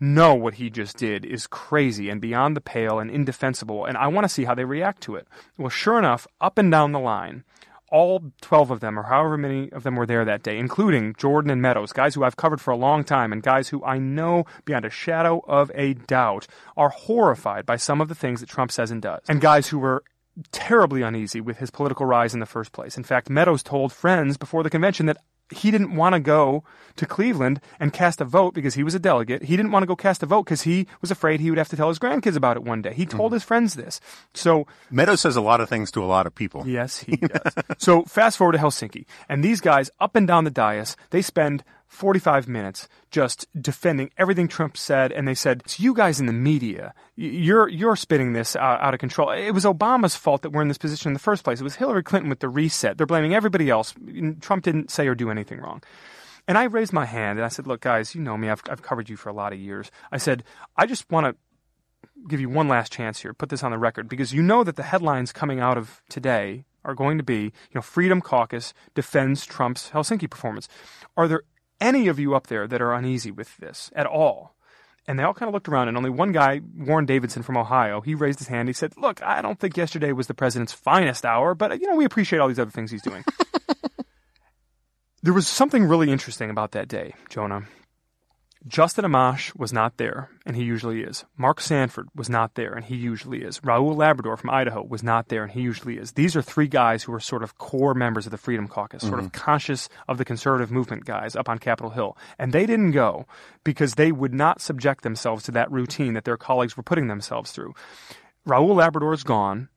know what he just did is crazy and beyond the pale and indefensible, and I want to see how they react to it. Well, sure enough, up and down the line, all 12 of them, or however many of them were there that day, including Jordan and Meadows, guys who I've covered for a long time, and guys who I know beyond a shadow of a doubt are horrified by some of the things that Trump says and does, and guys who were terribly uneasy with his political rise in the first place. In fact, Meadows told friends before the convention that he didn't want to go to Cleveland and cast a vote because he was a delegate. He didn't want to go cast a vote because he was afraid he would have to tell his grandkids about it one day. He told mm-hmm. his friends this. So Meadows says a lot of things to a lot of people. Yes, he does. so fast forward to Helsinki, and these guys up and down the dais, they spend 45 minutes just defending everything Trump said, and they said, "So you guys in the media, you're you're spitting this out, out of control. It was Obama's fault that we're in this position in the first place. It was Hillary Clinton with the reset. They're blaming everybody else. Trump didn't say or do anything wrong." And I raised my hand and I said, "Look, guys, you know me. I've I've covered you for a lot of years. I said, I just want to." give you one last chance here. Put this on the record because you know that the headlines coming out of today are going to be, you know, Freedom Caucus defends Trump's Helsinki performance. Are there any of you up there that are uneasy with this at all? And they all kind of looked around, and only one guy, Warren Davidson from Ohio, he raised his hand. He said, Look, I don't think yesterday was the president's finest hour, but, you know, we appreciate all these other things he's doing. there was something really interesting about that day, Jonah. Justin Amash was not there, and he usually is. Mark Sanford was not there, and he usually is. Raul Labrador from Idaho was not there, and he usually is. These are three guys who are sort of core members of the Freedom Caucus, mm-hmm. sort of mm-hmm. conscious of the conservative movement guys up on Capitol Hill. And they didn't go because they would not subject themselves to that routine that their colleagues were putting themselves through. Raul Labrador is gone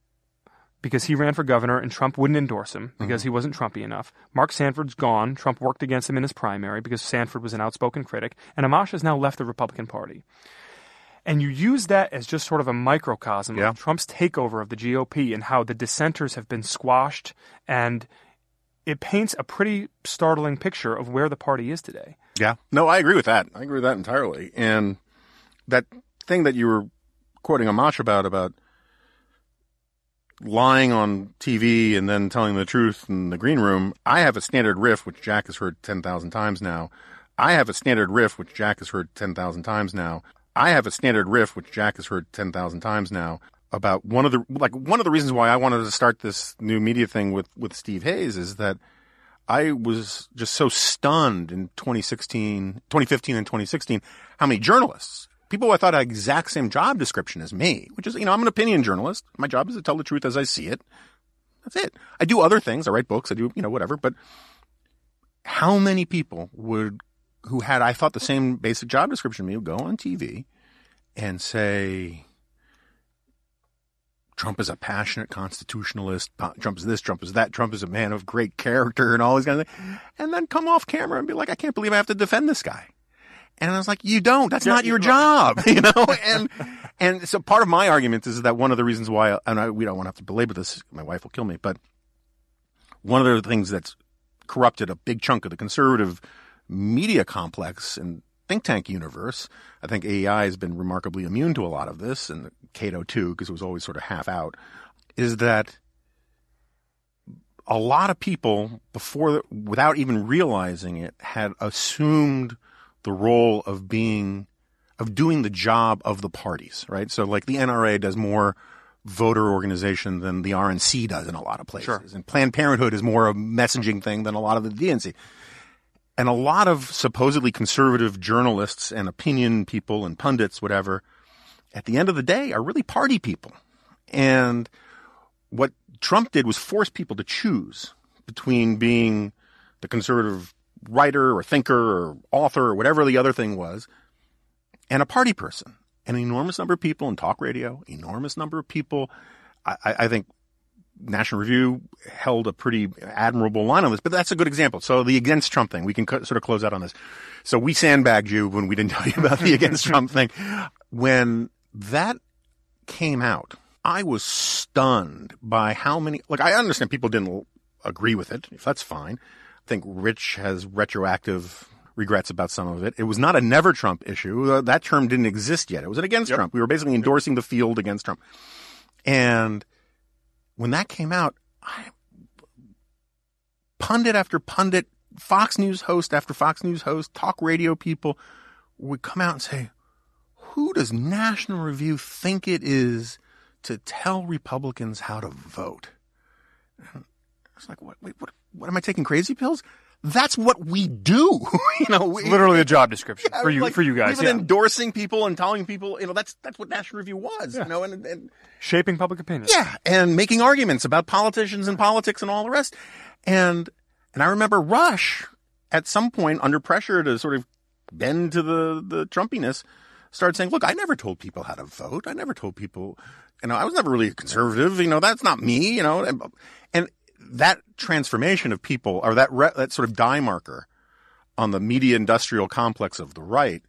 because he ran for governor and Trump wouldn't endorse him because mm-hmm. he wasn't Trumpy enough. Mark Sanford's gone. Trump worked against him in his primary because Sanford was an outspoken critic. And Amash has now left the Republican Party. And you use that as just sort of a microcosm yeah. of Trump's takeover of the GOP and how the dissenters have been squashed. And it paints a pretty startling picture of where the party is today. Yeah. No, I agree with that. I agree with that entirely. And that thing that you were quoting Amash about, about – lying on TV and then telling the truth in the green room, I have a standard riff, which Jack has heard 10,000 times now. I have a standard riff, which Jack has heard 10,000 times now. I have a standard riff, which Jack has heard 10,000 times now about one of the, like, one of the reasons why I wanted to start this new media thing with, with Steve Hayes is that I was just so stunned in 2016, 2015 and 2016, how many journalists people I thought had exact same job description as me, which is, you know, I'm an opinion journalist. My job is to tell the truth as I see it. That's it. I do other things. I write books. I do, you know, whatever. But how many people would, who had, I thought the same basic job description as me, would go on TV and say, Trump is a passionate constitutionalist. Trump is this, Trump is that. Trump is a man of great character and all these kind of things. And then come off camera and be like, I can't believe I have to defend this guy. And I was like, you don't. That's yeah, not your job, you know. And and so part of my argument is that one of the reasons why, and I, we don't want to have to belabor this. My wife will kill me, but one of the things that's corrupted a big chunk of the conservative media complex and think tank universe. I think AEI has been remarkably immune to a lot of this, and Cato too, because it was always sort of half out. Is that a lot of people before, without even realizing it, had assumed the role of being of doing the job of the parties, right? So like the NRA does more voter organization than the RNC does in a lot of places. Sure. And Planned Parenthood is more a messaging thing than a lot of the DNC. And a lot of supposedly conservative journalists and opinion people and pundits, whatever, at the end of the day are really party people. And what Trump did was force people to choose between being the conservative writer or thinker or author or whatever the other thing was, and a party person. An enormous number of people in talk radio, enormous number of people. I, I think National Review held a pretty admirable line on this, but that's a good example. So the against Trump thing, we can co- sort of close out on this. So we sandbagged you when we didn't tell you about the against Trump thing. When that came out, I was stunned by how many, like, I understand people didn't agree with it. If that's fine think Rich has retroactive regrets about some of it. It was not a never Trump issue. Uh, that term didn't exist yet. It was an against yep. Trump. We were basically endorsing the field against Trump. And when that came out, I, pundit after pundit, Fox News host after Fox News host, talk radio people would come out and say, who does National Review think it is to tell Republicans how to vote? And I was like, what, wait, what, what am I taking crazy pills? That's what we do. you know, we, literally a job description yeah, for you, like, for you guys. Even yeah. endorsing people and telling people, you know, that's, that's what National Review was, yeah. you know, and, and shaping public opinion. Yeah. And making arguments about politicians and politics and all the rest. And, and I remember Rush at some point under pressure to sort of bend to the, the Trumpiness started saying, look, I never told people how to vote. I never told people, you know, I was never really a conservative. You know, that's not me, you know, and, and that transformation of people, or that re- that sort of dye marker on the media industrial complex of the right,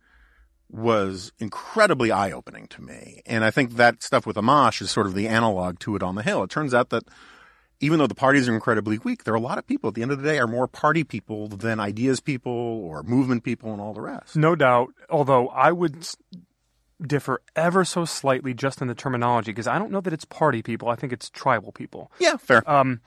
was incredibly eye opening to me. And I think that stuff with Amash is sort of the analog to it on the Hill. It turns out that even though the parties are incredibly weak, there are a lot of people at the end of the day are more party people than ideas people or movement people and all the rest. No doubt. Although I would differ ever so slightly just in the terminology because I don't know that it's party people. I think it's tribal people. Yeah, fair. Um,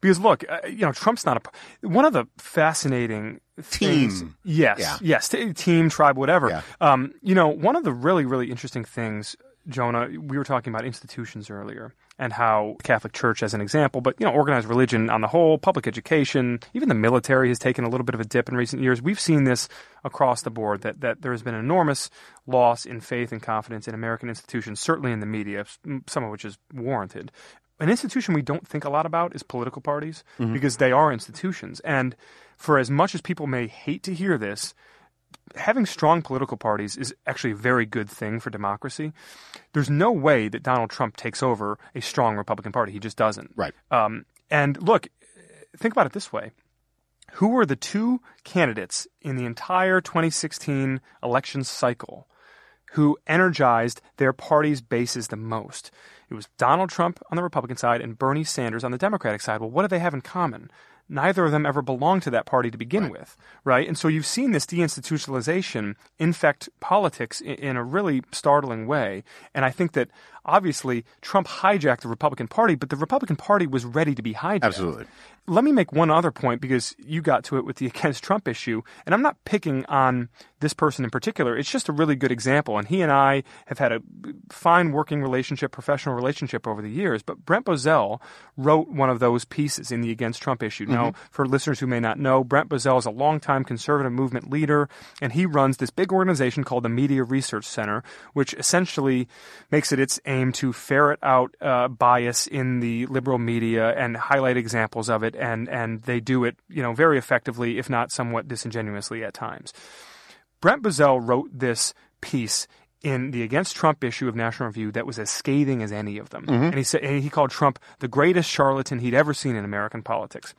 Because look, uh, you know, Trump's not a one of the fascinating things. Yes, Yeah. yes, team, tribe, whatever. Yeah. Um, you know, one of the really, really interesting things, Jonah, we were talking about institutions earlier and how Catholic Church as an example, but you know, organized religion on the whole, public education, even the military has taken a little bit of a dip in recent years. We've seen this across the board that, that there has been enormous loss in faith and confidence in American institutions, certainly in the media, some of which is warranted. An institution we don't think a lot about is political parties because they are institutions. And for as much as people may hate to hear this, having strong political parties is actually a very good thing for democracy. There's no way that Donald Trump takes over a strong Republican Party. He just doesn't. Right. Um, and look, think about it this way. Who were the two candidates in the entire 2016 election cycle who energized their party's bases the most? It was Donald Trump on the Republican side and Bernie Sanders on the Democratic side. Well, what do they have in common? Neither of them ever belonged to that party to begin with, right? And so you've seen this deinstitutionalization infect politics in, in a really startling way. And I think that obviously Trump hijacked the Republican Party, but the Republican Party was ready to be hijacked. Absolutely. Let me make one other point because you got to it with the against Trump issue, and I'm not picking on this person in particular. It's just a really good example, and he and I have had a fine working relationship, professional relationship over the years. But Brent Bozell wrote one of those pieces in the against Trump issue. Now, mm-hmm. for listeners who may not know, Brent Bozell is a longtime conservative movement leader, and he runs this big organization called the Media Research Center, which essentially makes it its aim to ferret out uh, bias in the liberal media and highlight examples of it, and and they do it, you know, very effectively, if not somewhat disingenuously at times. Brent Bozell wrote this piece in the against Trump issue of National Review that was as scathing as any of them, and he said and he called Trump the greatest charlatan he'd ever seen in American politics.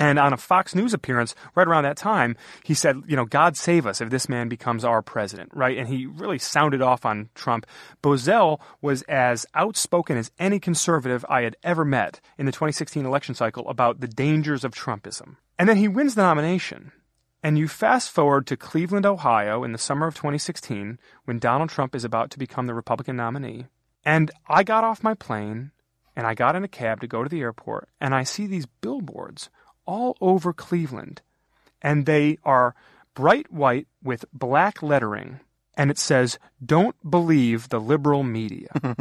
And on a Fox News appearance right around that time, he said, you know, God save us if this man becomes our president, right? And he really sounded off on Trump. Bozell was as outspoken as any conservative I had ever met in the 2016 election cycle about the dangers of Trumpism. And then he wins the nomination. And you fast forward to Cleveland, Ohio in the summer of 2016 when Donald Trump is about to become the Republican nominee. And I got off my plane and I got in a cab to go to the airport and I see these billboards all over Cleveland. And they are bright white with black lettering. And it says, Don't believe the liberal media.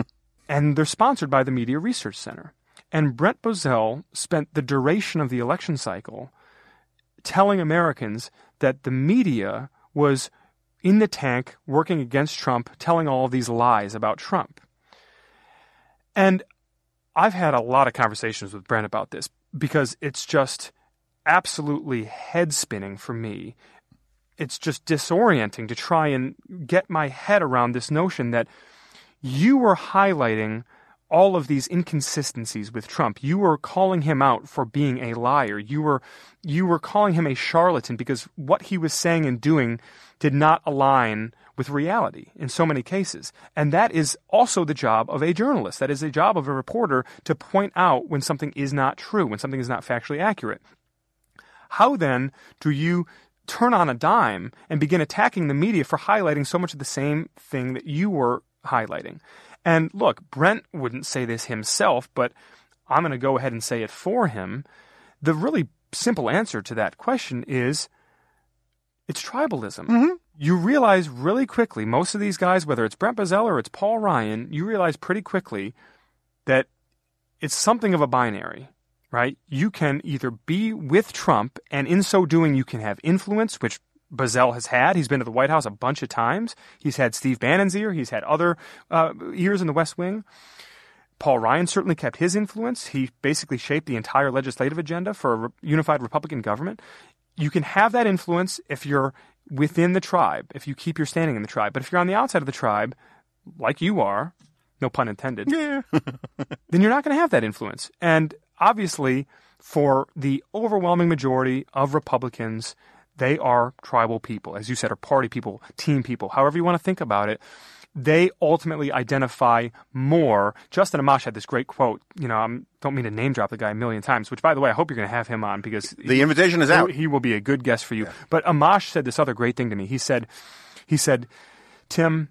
and they're sponsored by the Media Research Center. And Brent Bozell spent the duration of the election cycle telling Americans that the media was in the tank working against Trump, telling all these lies about Trump. And I've had a lot of conversations with Brent about this because it's just absolutely head spinning for me. It's just disorienting to try and get my head around this notion that you were highlighting all of these inconsistencies with Trump. You were calling him out for being a liar. You were you were calling him a charlatan because what he was saying and doing did not align with reality in so many cases. And that is also the job of a journalist. That is the job of a reporter to point out when something is not true, when something is not factually accurate. How then do you turn on a dime and begin attacking the media for highlighting so much of the same thing that you were highlighting? And look, Brent wouldn't say this himself, but I'm going to go ahead and say it for him. The really simple answer to that question is it's tribalism. Mm-hmm. You realize really quickly, most of these guys, whether it's Brent Bozell or it's Paul Ryan, you realize pretty quickly that it's something of a binary, right? You can either be with Trump, and in so doing, you can have influence, which Bozell has had. He's been to the White House a bunch of times. He's had Steve Bannon's ear. He's had other uh, ears in the West Wing. Paul Ryan certainly kept his influence. He basically shaped the entire legislative agenda for a unified Republican government. You can have that influence if you're within the tribe, if you keep your standing in the tribe. But if you're on the outside of the tribe, like you are, no pun intended, Yeah. then you're not going to have that influence. And obviously, for the overwhelming majority of Republicans, they are tribal people, as you said, or party people, team people, however you want to think about it. They ultimately identify more. Justin Amash had this great quote. You know, I don't mean to name drop the guy a million times, which, by the way, I hope you're going to have him on because The invitation is out. he will be a good guest for you. But Amash said this other great thing to me. He said, he said, Tim,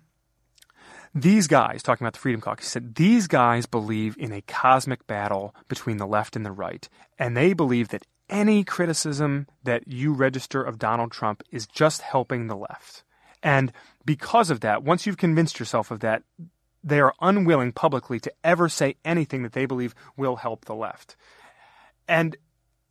These guys, talking about the Freedom Caucus, he said these guys believe in a cosmic battle between the left and the right. And they believe that any criticism that you register of Donald Trump is just helping the left. And because of that, once you've convinced yourself of that, they are unwilling publicly to ever say anything that they believe will help the left. And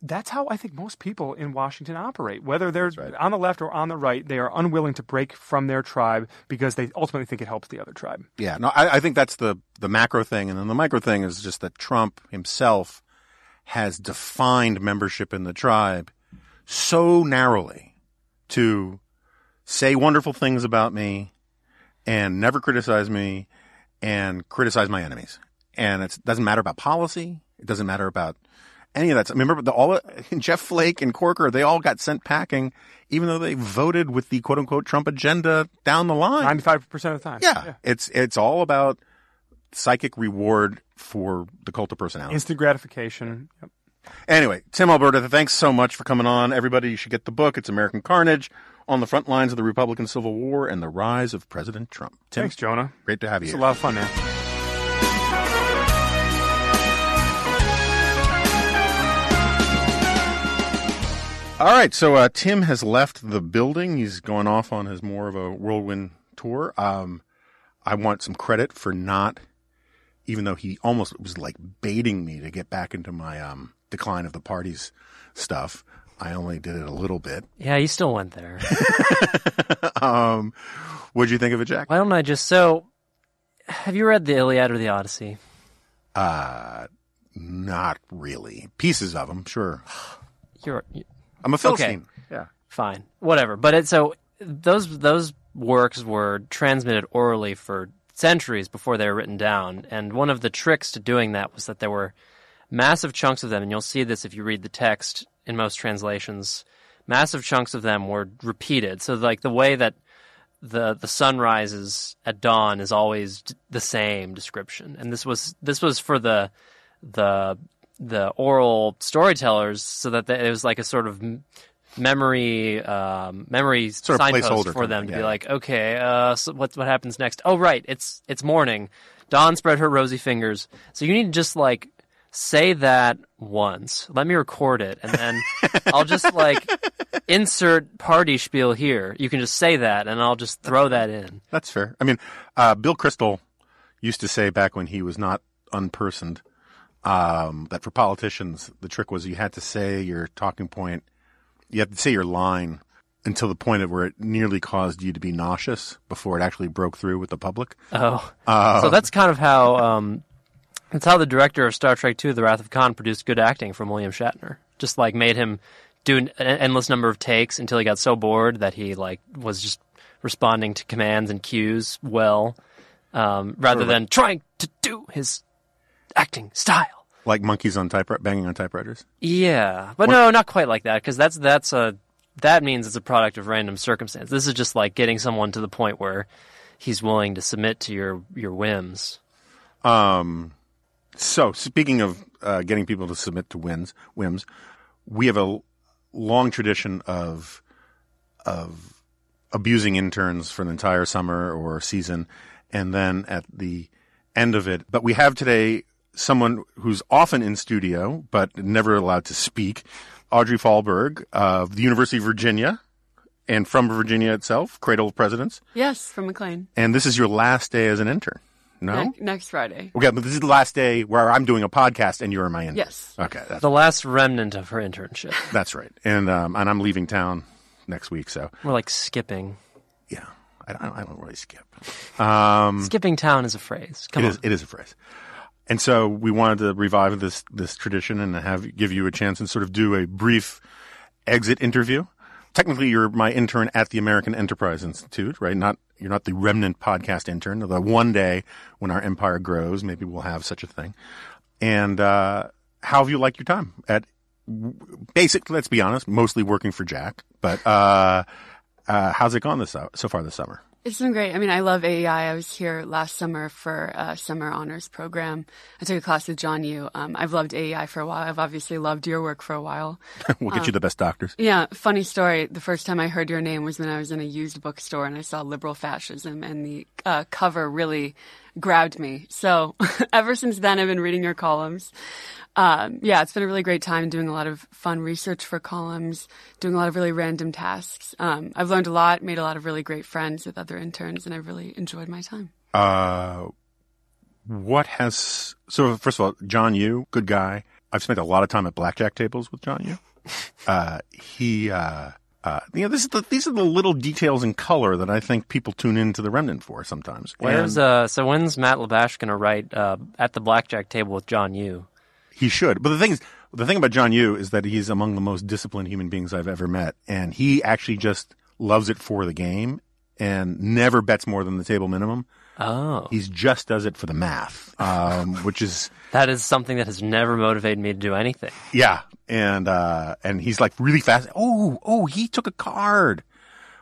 that's how I think most people in Washington operate. Whether they're right. on the left or on the right, they are unwilling to break from their tribe because they ultimately think it helps the other tribe. Yeah, no, I, I think that's the the macro thing, and then the micro thing is just that Trump himself has defined membership in the tribe so narrowly to say wonderful things about me and never criticize me and criticize my enemies. And it doesn't matter about policy. It doesn't matter about any of that. I remember the, all Jeff Flake and Corker, they all got sent packing, even though they voted with the quote unquote Trump agenda down the line. Ninety-five percent of the time. Yeah. It's it's all about psychic reward for the cult of personality. Instant gratification. Yep. Anyway, Tim Alberta, thanks so much for coming on. Everybody you should get the book. It's American Carnage on the front lines of the Republican Civil War and the rise of President Trump. Tim, Thanks, Jonah. great to have you. It's a lot of fun, man. All right, so uh, Tim has left the building. He's going off on his more of a whirlwind tour. Um, I want some credit for not, even though he almost was like baiting me to get back into my um, decline of the parties stuff. I only did it a little bit. Yeah, you still went there. um, what'd you think of it, Jack? Why don't I just so? Have you read the Iliad or the Odyssey? Uh, not really. Pieces of them, sure. You're you- I'm a Philistine. Yeah. fine, whatever. But it so those those works were transmitted orally for centuries before they were written down, and one of the tricks to doing that was that there were massive chunks of them, and you'll see this if you read the text in most translations. Massive chunks of them were repeated. So like the way that the the sun rises at dawn is always d- the same description, and this was this was for the the the oral storytellers, so that they, it was like a sort of memory um, memory Sort of signpost for them to yeah. be like, okay, uh, so what what happens next? Oh, right, it's it's morning. Dawn spread her rosy fingers. So you need to just like say that once. Let me record it, and then I'll just like insert party spiel here. You can just say that, and I'll just throw that in. That's fair. I mean, uh, Bill Kristol used to say back when he was not unpersoned um, that for politicians, the trick was you had to say your talking point, you had to say your line until the point of where it nearly caused you to be nauseous before it actually broke through with the public. Oh, so that's kind of how um, that's how the director of Star Trek II: The Wrath of Khan produced good acting from William Shatner. Just like made him do an endless number of takes until he got so bored that he like was just responding to commands and cues well, um, rather than trying to do his acting style. Like monkeys on typewriter, banging on typewriters. Yeah, but no, not quite like that because that's that's a that means it's a product of random circumstance. This is just like getting someone to the point where he's willing to submit to your your whims. Um, so speaking of uh, getting people to submit to whims, whims, we have a long tradition of of abusing interns for an entire summer or season, and then at the end of it. But we have today someone who's often in studio but never allowed to speak. Audrey Fallberg of the University of Virginia, and from Virginia itself, Cradle of Presidents. Yes, from McLean. And this is your last day as an intern. No. Ne- next Friday. Okay, but this is the last day where I'm doing a podcast and you're my intern. Yes. Okay, that's, The last remnant of her internship. that's right. And um, and I'm leaving town next week, so We're like skipping. yeah, I, I, I don't really skip. Um, Skipping town is a phrase. Come it on. is it is a phrase. And so we wanted to revive this this tradition and have give you a chance and sort of do a brief exit interview. Technically, you're my intern at the American Enterprise Institute, right? Not you're not the remnant podcast intern. Although one day when our empire grows, maybe we'll have such a thing. And uh, how have you liked your time at basic? Let's be honest, mostly working for Jack. But uh, uh, how's it gone this so far this summer? It's been great. I mean, I love AEI. I was here last summer for a summer honors program. I took a class with John Yoo. Um, I've loved AEI for a while. I've obviously loved your work for a while. we'll get you the best doctors. Yeah, funny story. The first time I heard your name was when I was in a used bookstore and I saw liberal fascism, and the uh, cover really grabbed me. So ever since then, I've been reading your columns. Um, yeah, it's been a really great time doing a lot of fun research for columns, doing a lot of really random tasks. Um, I've learned a lot, made a lot of really great friends with other interns, and I've really enjoyed my time. Uh, what has so? First of all, John Yoo, good guy. I've spent a lot of time at blackjack tables with John Yoo. Uh, he, uh, uh, you know, this is the, these are the little details in color that I think people tune into the Remnant for sometimes. Where's And uh? So when's Matt Labash going to write uh, at the blackjack table with John Yoo? he should. But the thing is, the thing about John Yoo is that he's among the most disciplined human beings I've ever met, and he actually just loves it for the game and never bets more than the table minimum. Oh, He's just does it for the math, um, which is that is something that has never motivated me to do anything. Yeah, and uh, and he's like really fast. Oh, oh, he took a card.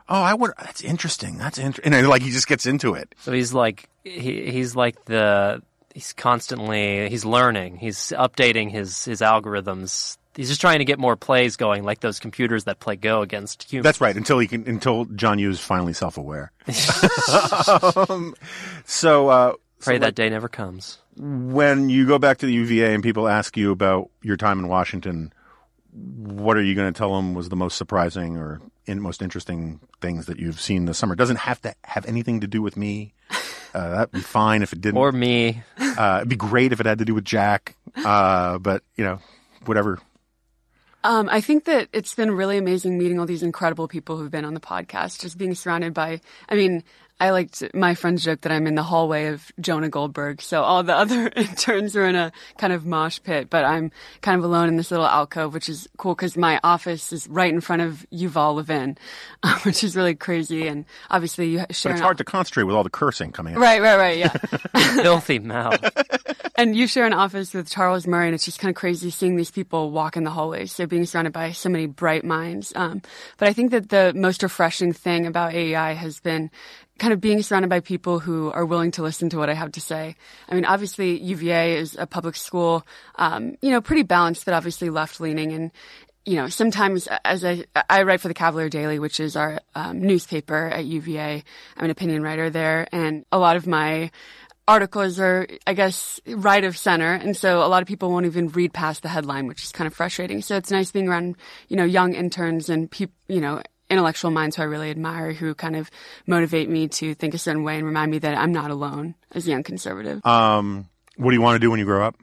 Oh, I would. That's interesting. That's interesting. And like he just gets into it. So he's like he he's like the he's constantly he's learning. He's updating his his algorithms. He's just trying to get more plays going, like those computers that play Go against humans. That's right. Until he can. Until John Yoo is finally self-aware. um, so, uh, Pray so that like, day never comes. when you go back to the UVA and people ask you about your time in Washington, what are you going to tell them was the most surprising or in, most interesting things that you've seen this summer? It doesn't have to have anything to do with me. Uh, that'd be fine if it didn't. Or me. Uh, it'd be great if it had to do with Jack. Uh, but you know, whatever. Um, I think that it's been really amazing meeting all these incredible people who've been on the podcast. Just being surrounded by, I mean, I liked my friends joke that I'm in the hallway of Jonah Goldberg. So all the other interns are in a kind of mosh pit, but I'm kind of alone in this little alcove, which is cool because my office is right in front of Yuval Levin, which is really crazy. And obviously you share. But it's an hard to concentrate with all the cursing coming out. Right, right, right. Yeah. Filthy mouth. And you share an office with Charles Murray, and it's just kind of crazy seeing these people walk in the hallways. So being surrounded by so many bright minds. Um, but I think that the most refreshing thing about AEI has been kind of being surrounded by people who are willing to listen to what I have to say. I mean, obviously UVA is a public school, um, you know, pretty balanced, but obviously left leaning and. You know, sometimes as I, I write for the Cavalier Daily, which is our um, newspaper at UVA. I'm an opinion writer there, and a lot of my articles are, I guess, right of center. And so a lot of people won't even read past the headline, which is kind of frustrating. So it's nice being around, you know, young interns and people, you know, intellectual minds who I really admire who kind of motivate me to think a certain way and remind me that I'm not alone as a young conservative. Um, what do you want to do when you grow up?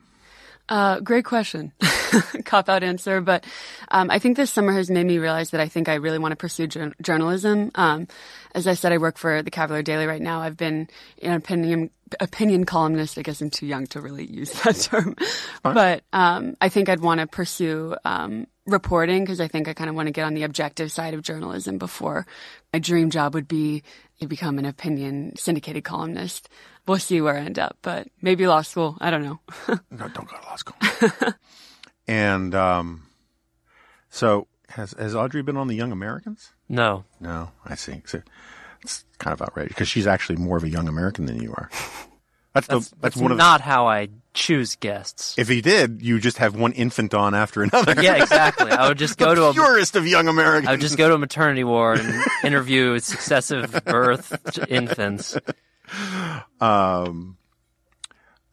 Uh, great question. Cop out answer, but um, I think this summer has made me realize that I think I really want to pursue jour- journalism. Um, as I said, I work for the Cavalier Daily right now. I've been an opinion opinion columnist. I guess I'm too young to really use that term, but um, I think I'd want to pursue um, reporting because I think I kind of want to get on the objective side of journalism before my dream job would be to become an opinion syndicated columnist. We'll see where I end up, but maybe law school. I don't know. No, don't go to law school. and um, so has has Audrey been on the Young Americans? No. No, I see. So it's kind of outrageous because she's actually more of a young American than you are. That's, That's, the that's, that's one of not how I choose guests. If he did, you just have one infant on after another. yeah, exactly. I would just go to a purest of young Americans. I would just go to a maternity ward and interview successive birth infants. Um,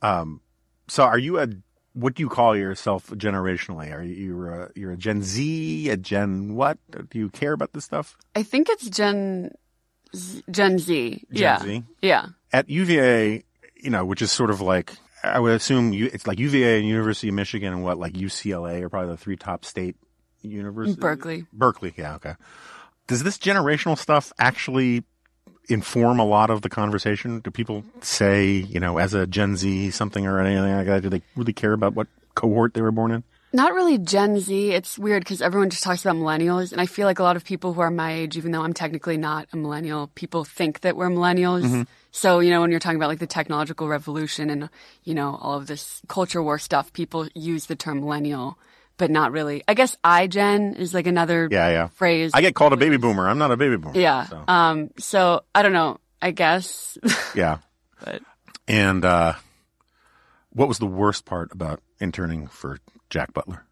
um, so are you a what do you call yourself generationally? Are you you're a, you're a Gen Z, a Gen what? Do you care about this stuff? I think it's Gen Z, Gen Z. Gen yeah. Z? Yeah. At UVA, you know, which is sort of like I would assume you, it's like UVA and University of Michigan and what like UCLA are probably the three top state universities. Berkeley. Berkeley, yeah, okay. Does this generational stuff actually inform a lot of the conversation? Do people say, you know, as a Gen Z something or anything like that? Do they really care about what cohort they were born in? Not really Gen Z. It's weird because everyone just talks about millennials. And I feel like a lot of people who are my age, even though I'm technically not a millennial, people think that we're millennials. Mm-hmm. So, you know, when you're talking about like the technological revolution and, you know, all of this culture war stuff, people use the term millennial, but not really. I guess iGen is like another Yeah, yeah. phrase. I get called a baby boomer. I'm not a baby boomer. Yeah. So. Um, so I don't know. I guess. Yeah. But And uh, what was the worst part about interning for Jack Butler?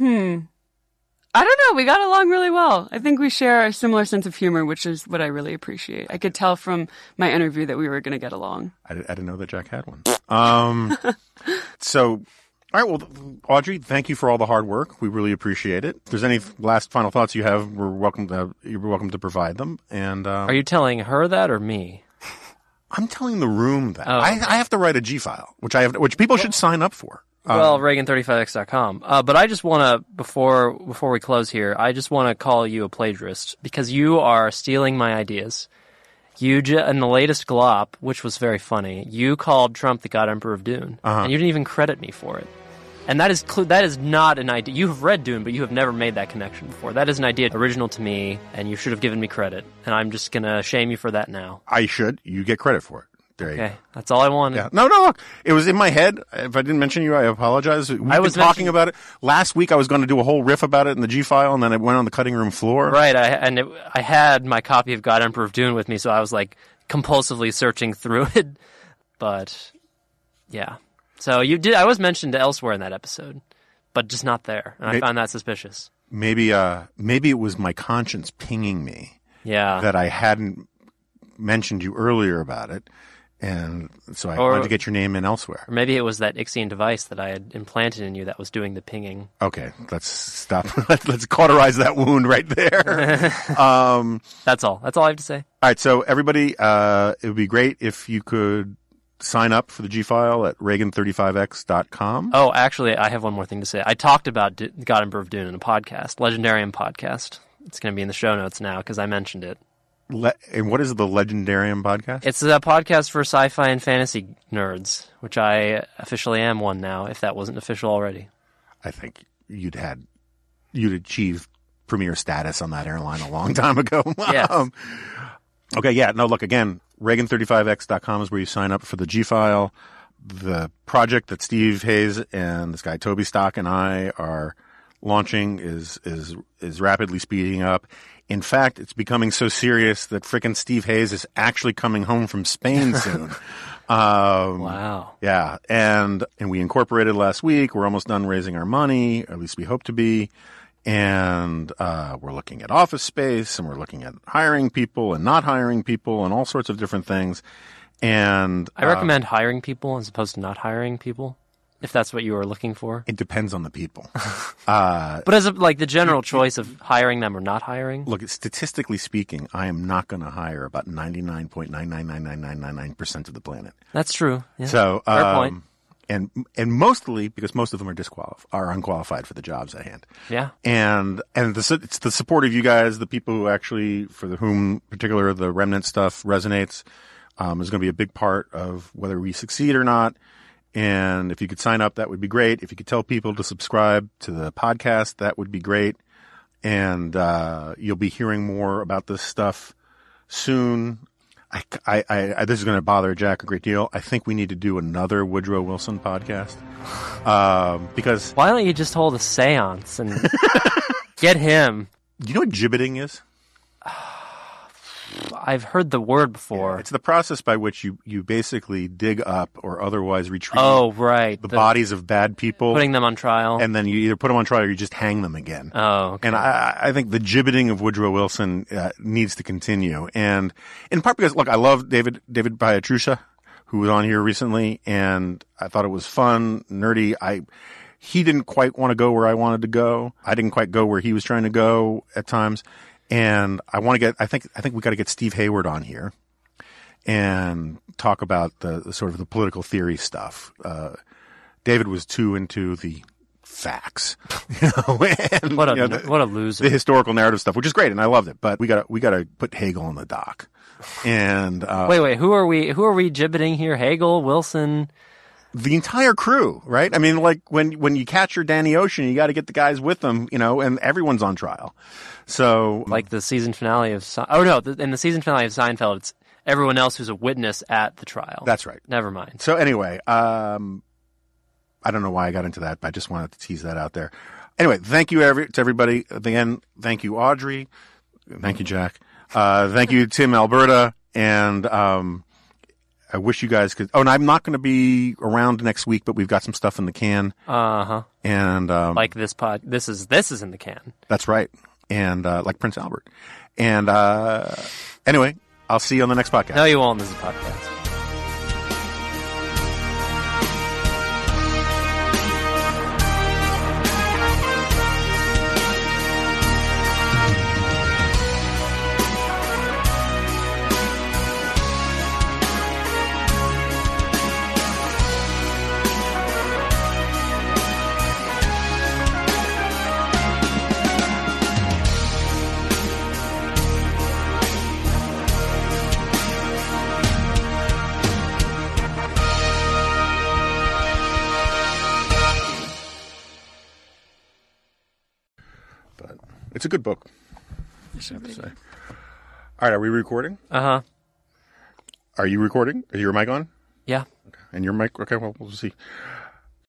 I don't know. We got along really well. I think we share a similar sense of humor, which is what I really appreciate. I could tell from my interview that we were going to get along. I, I didn't know that Jack had one. Um, so, all right. Well, Audrey, thank you for all the hard work. We really appreciate it. If there's any last final thoughts you have, we're welcome to. You're welcome to provide them. And uh, are you telling her that or me? I'm telling the room that Oh, I, okay. I have to write a G file, which I have, which people should sign up for. Um, well, Reagan35x.com. Uh, but I just want to before before we close here, I just want to call you a plagiarist because you are stealing my ideas. You j- in the latest glop, which was very funny, you called Trump the God Emperor of Dune, Uh-huh. and you didn't even credit me for it. And that is cl- that is not an idea. You have read Dune, but you have never made that connection before. That is an idea original to me, and you should have given me credit. And I'm just gonna shame you for that now. I should. You get credit for it. There you go. Okay, that's all I wanted. Yeah. No, no, look. It was in my head. If I didn't mention you, I apologize. We've I was talking mentioning- about it. Last week I was going to do a whole riff about it in the G file, and then it went on the cutting room floor. Right, I, and it, I had my copy of God Emperor of Dune with me, so I was like compulsively searching through it. But yeah, so you did. I was mentioned elsewhere in that episode, but just not there, and I found that suspicious. Maybe, uh, maybe it was my conscience pinging me Yeah, that I hadn't mentioned you earlier about it. And so I Or- wanted to get your name in elsewhere. or maybe it was that Ixian device that I had implanted in you that was doing the pinging. Okay, let's stop. let's cauterize that wound right there. um, That's all. That's all I have to say. all right, so everybody, uh, it would be great if you could sign up for the G file at Reagan35x.com. Oh, actually, I have one more thing to say. I talked about D- of Dune in a podcast, Legendarium podcast. It's going to be in the show notes now because I mentioned it. Le- and what is the Legendarium podcast? It's a podcast for sci-fi and fantasy nerds, which I officially am one now. If that wasn't official already, I think you'd had you'd achieved premier status on that airline a long time ago. Yes. Um, okay, yeah. No, look again. Reagan35x.com is where you sign up for the G file. The project that Steve Hayes and this guy Toby Stock and I are launching is is is rapidly speeding up. In fact, it's becoming so serious that frickin' Steve Hayes is actually coming home from Spain soon. um, wow. yeah, and and we incorporated last week. We're almost done raising our money, at least we hope to be. And uh, we're looking at office space, and we're looking at hiring people and not hiring people, and all sorts of different things. And I uh, recommend hiring people as opposed to not hiring people, if that's what you were looking for. it depends on the people. uh, But as a, like the general choice of hiring them or not hiring, look, statistically speaking, I am not going to hire about ninety nine point nine nine nine nine nine nine nine percent of the planet. that's true. Yeah. So, Fair um, point. and and mostly because most of them are disqualified, are unqualified for the jobs at hand. yeah. and and the, it's the support of you guys, the people who actually, for the whom particular the remnant stuff resonates, um, is going to be a big part of whether we succeed or not. And if you could sign up, that would be great. If you could tell people to subscribe to the podcast, that would be great. And uh, you'll be hearing more about this stuff soon. I, I, I, this is going to bother Jack a great deal. I think we need to do another Woodrow Wilson podcast um, because Why don't you just hold a séance and get him? you know what gibbeting is? I've heard the word before. It's the process by which you, you basically dig up or otherwise retrieve oh, right. the, bodies of bad people, putting them on trial. and then you either put them on trial or you just hang them again. oh, okay. And I, I think the gibbeting of Woodrow Wilson uh, needs to continue, and in part because look, I love David David Pietrusza, who was on here recently, and I thought it was fun, nerdy. I he didn't quite want to go where I wanted to go. I didn't quite go where he was trying to go at times, and I want to get. I think I think we got to get Steve Hayward on here and talk about the, the sort of the political theory stuff. Uh, David was too into the facts, you know, and, what a you know, the- what a loser. the historical narrative stuff, which is great, and I loved it. But we got to we got to put Hegel on the dock, and uh, wait, wait. Who are we? Who are we gibbeting here? Hegel, Wilson. The entire crew, right? I mean, like when when you catch your Danny Ocean, you got to get the guys with them, you know, and everyone's on trial. So, like the season finale of Se- oh no the, in the season finale of Seinfeld it's everyone else who's a witness at the trial that's right. never mind So anyway, um, I don't know why I got into that, but I just wanted to tease that out there. Anyway, thank you every, to everybody. Again, thank you, Audrey. Thank you, Jack. Uh, thank you, Tim Alberta, and um, I wish you guys could. Oh, and I'm not going to be around next week, but we've got some stuff in the can, Uh huh. and um, Like this pod. This is this is in the can. that's right, and uh, like Prince Albert. And uh, anyway, I'll see you on the next podcast. No, you won't. This is a podcast. It's a good book. I have to say. All right, are we recording? Uh huh. Are you recording? Is your mic on? Yeah. And your mic? Okay, well, we'll see.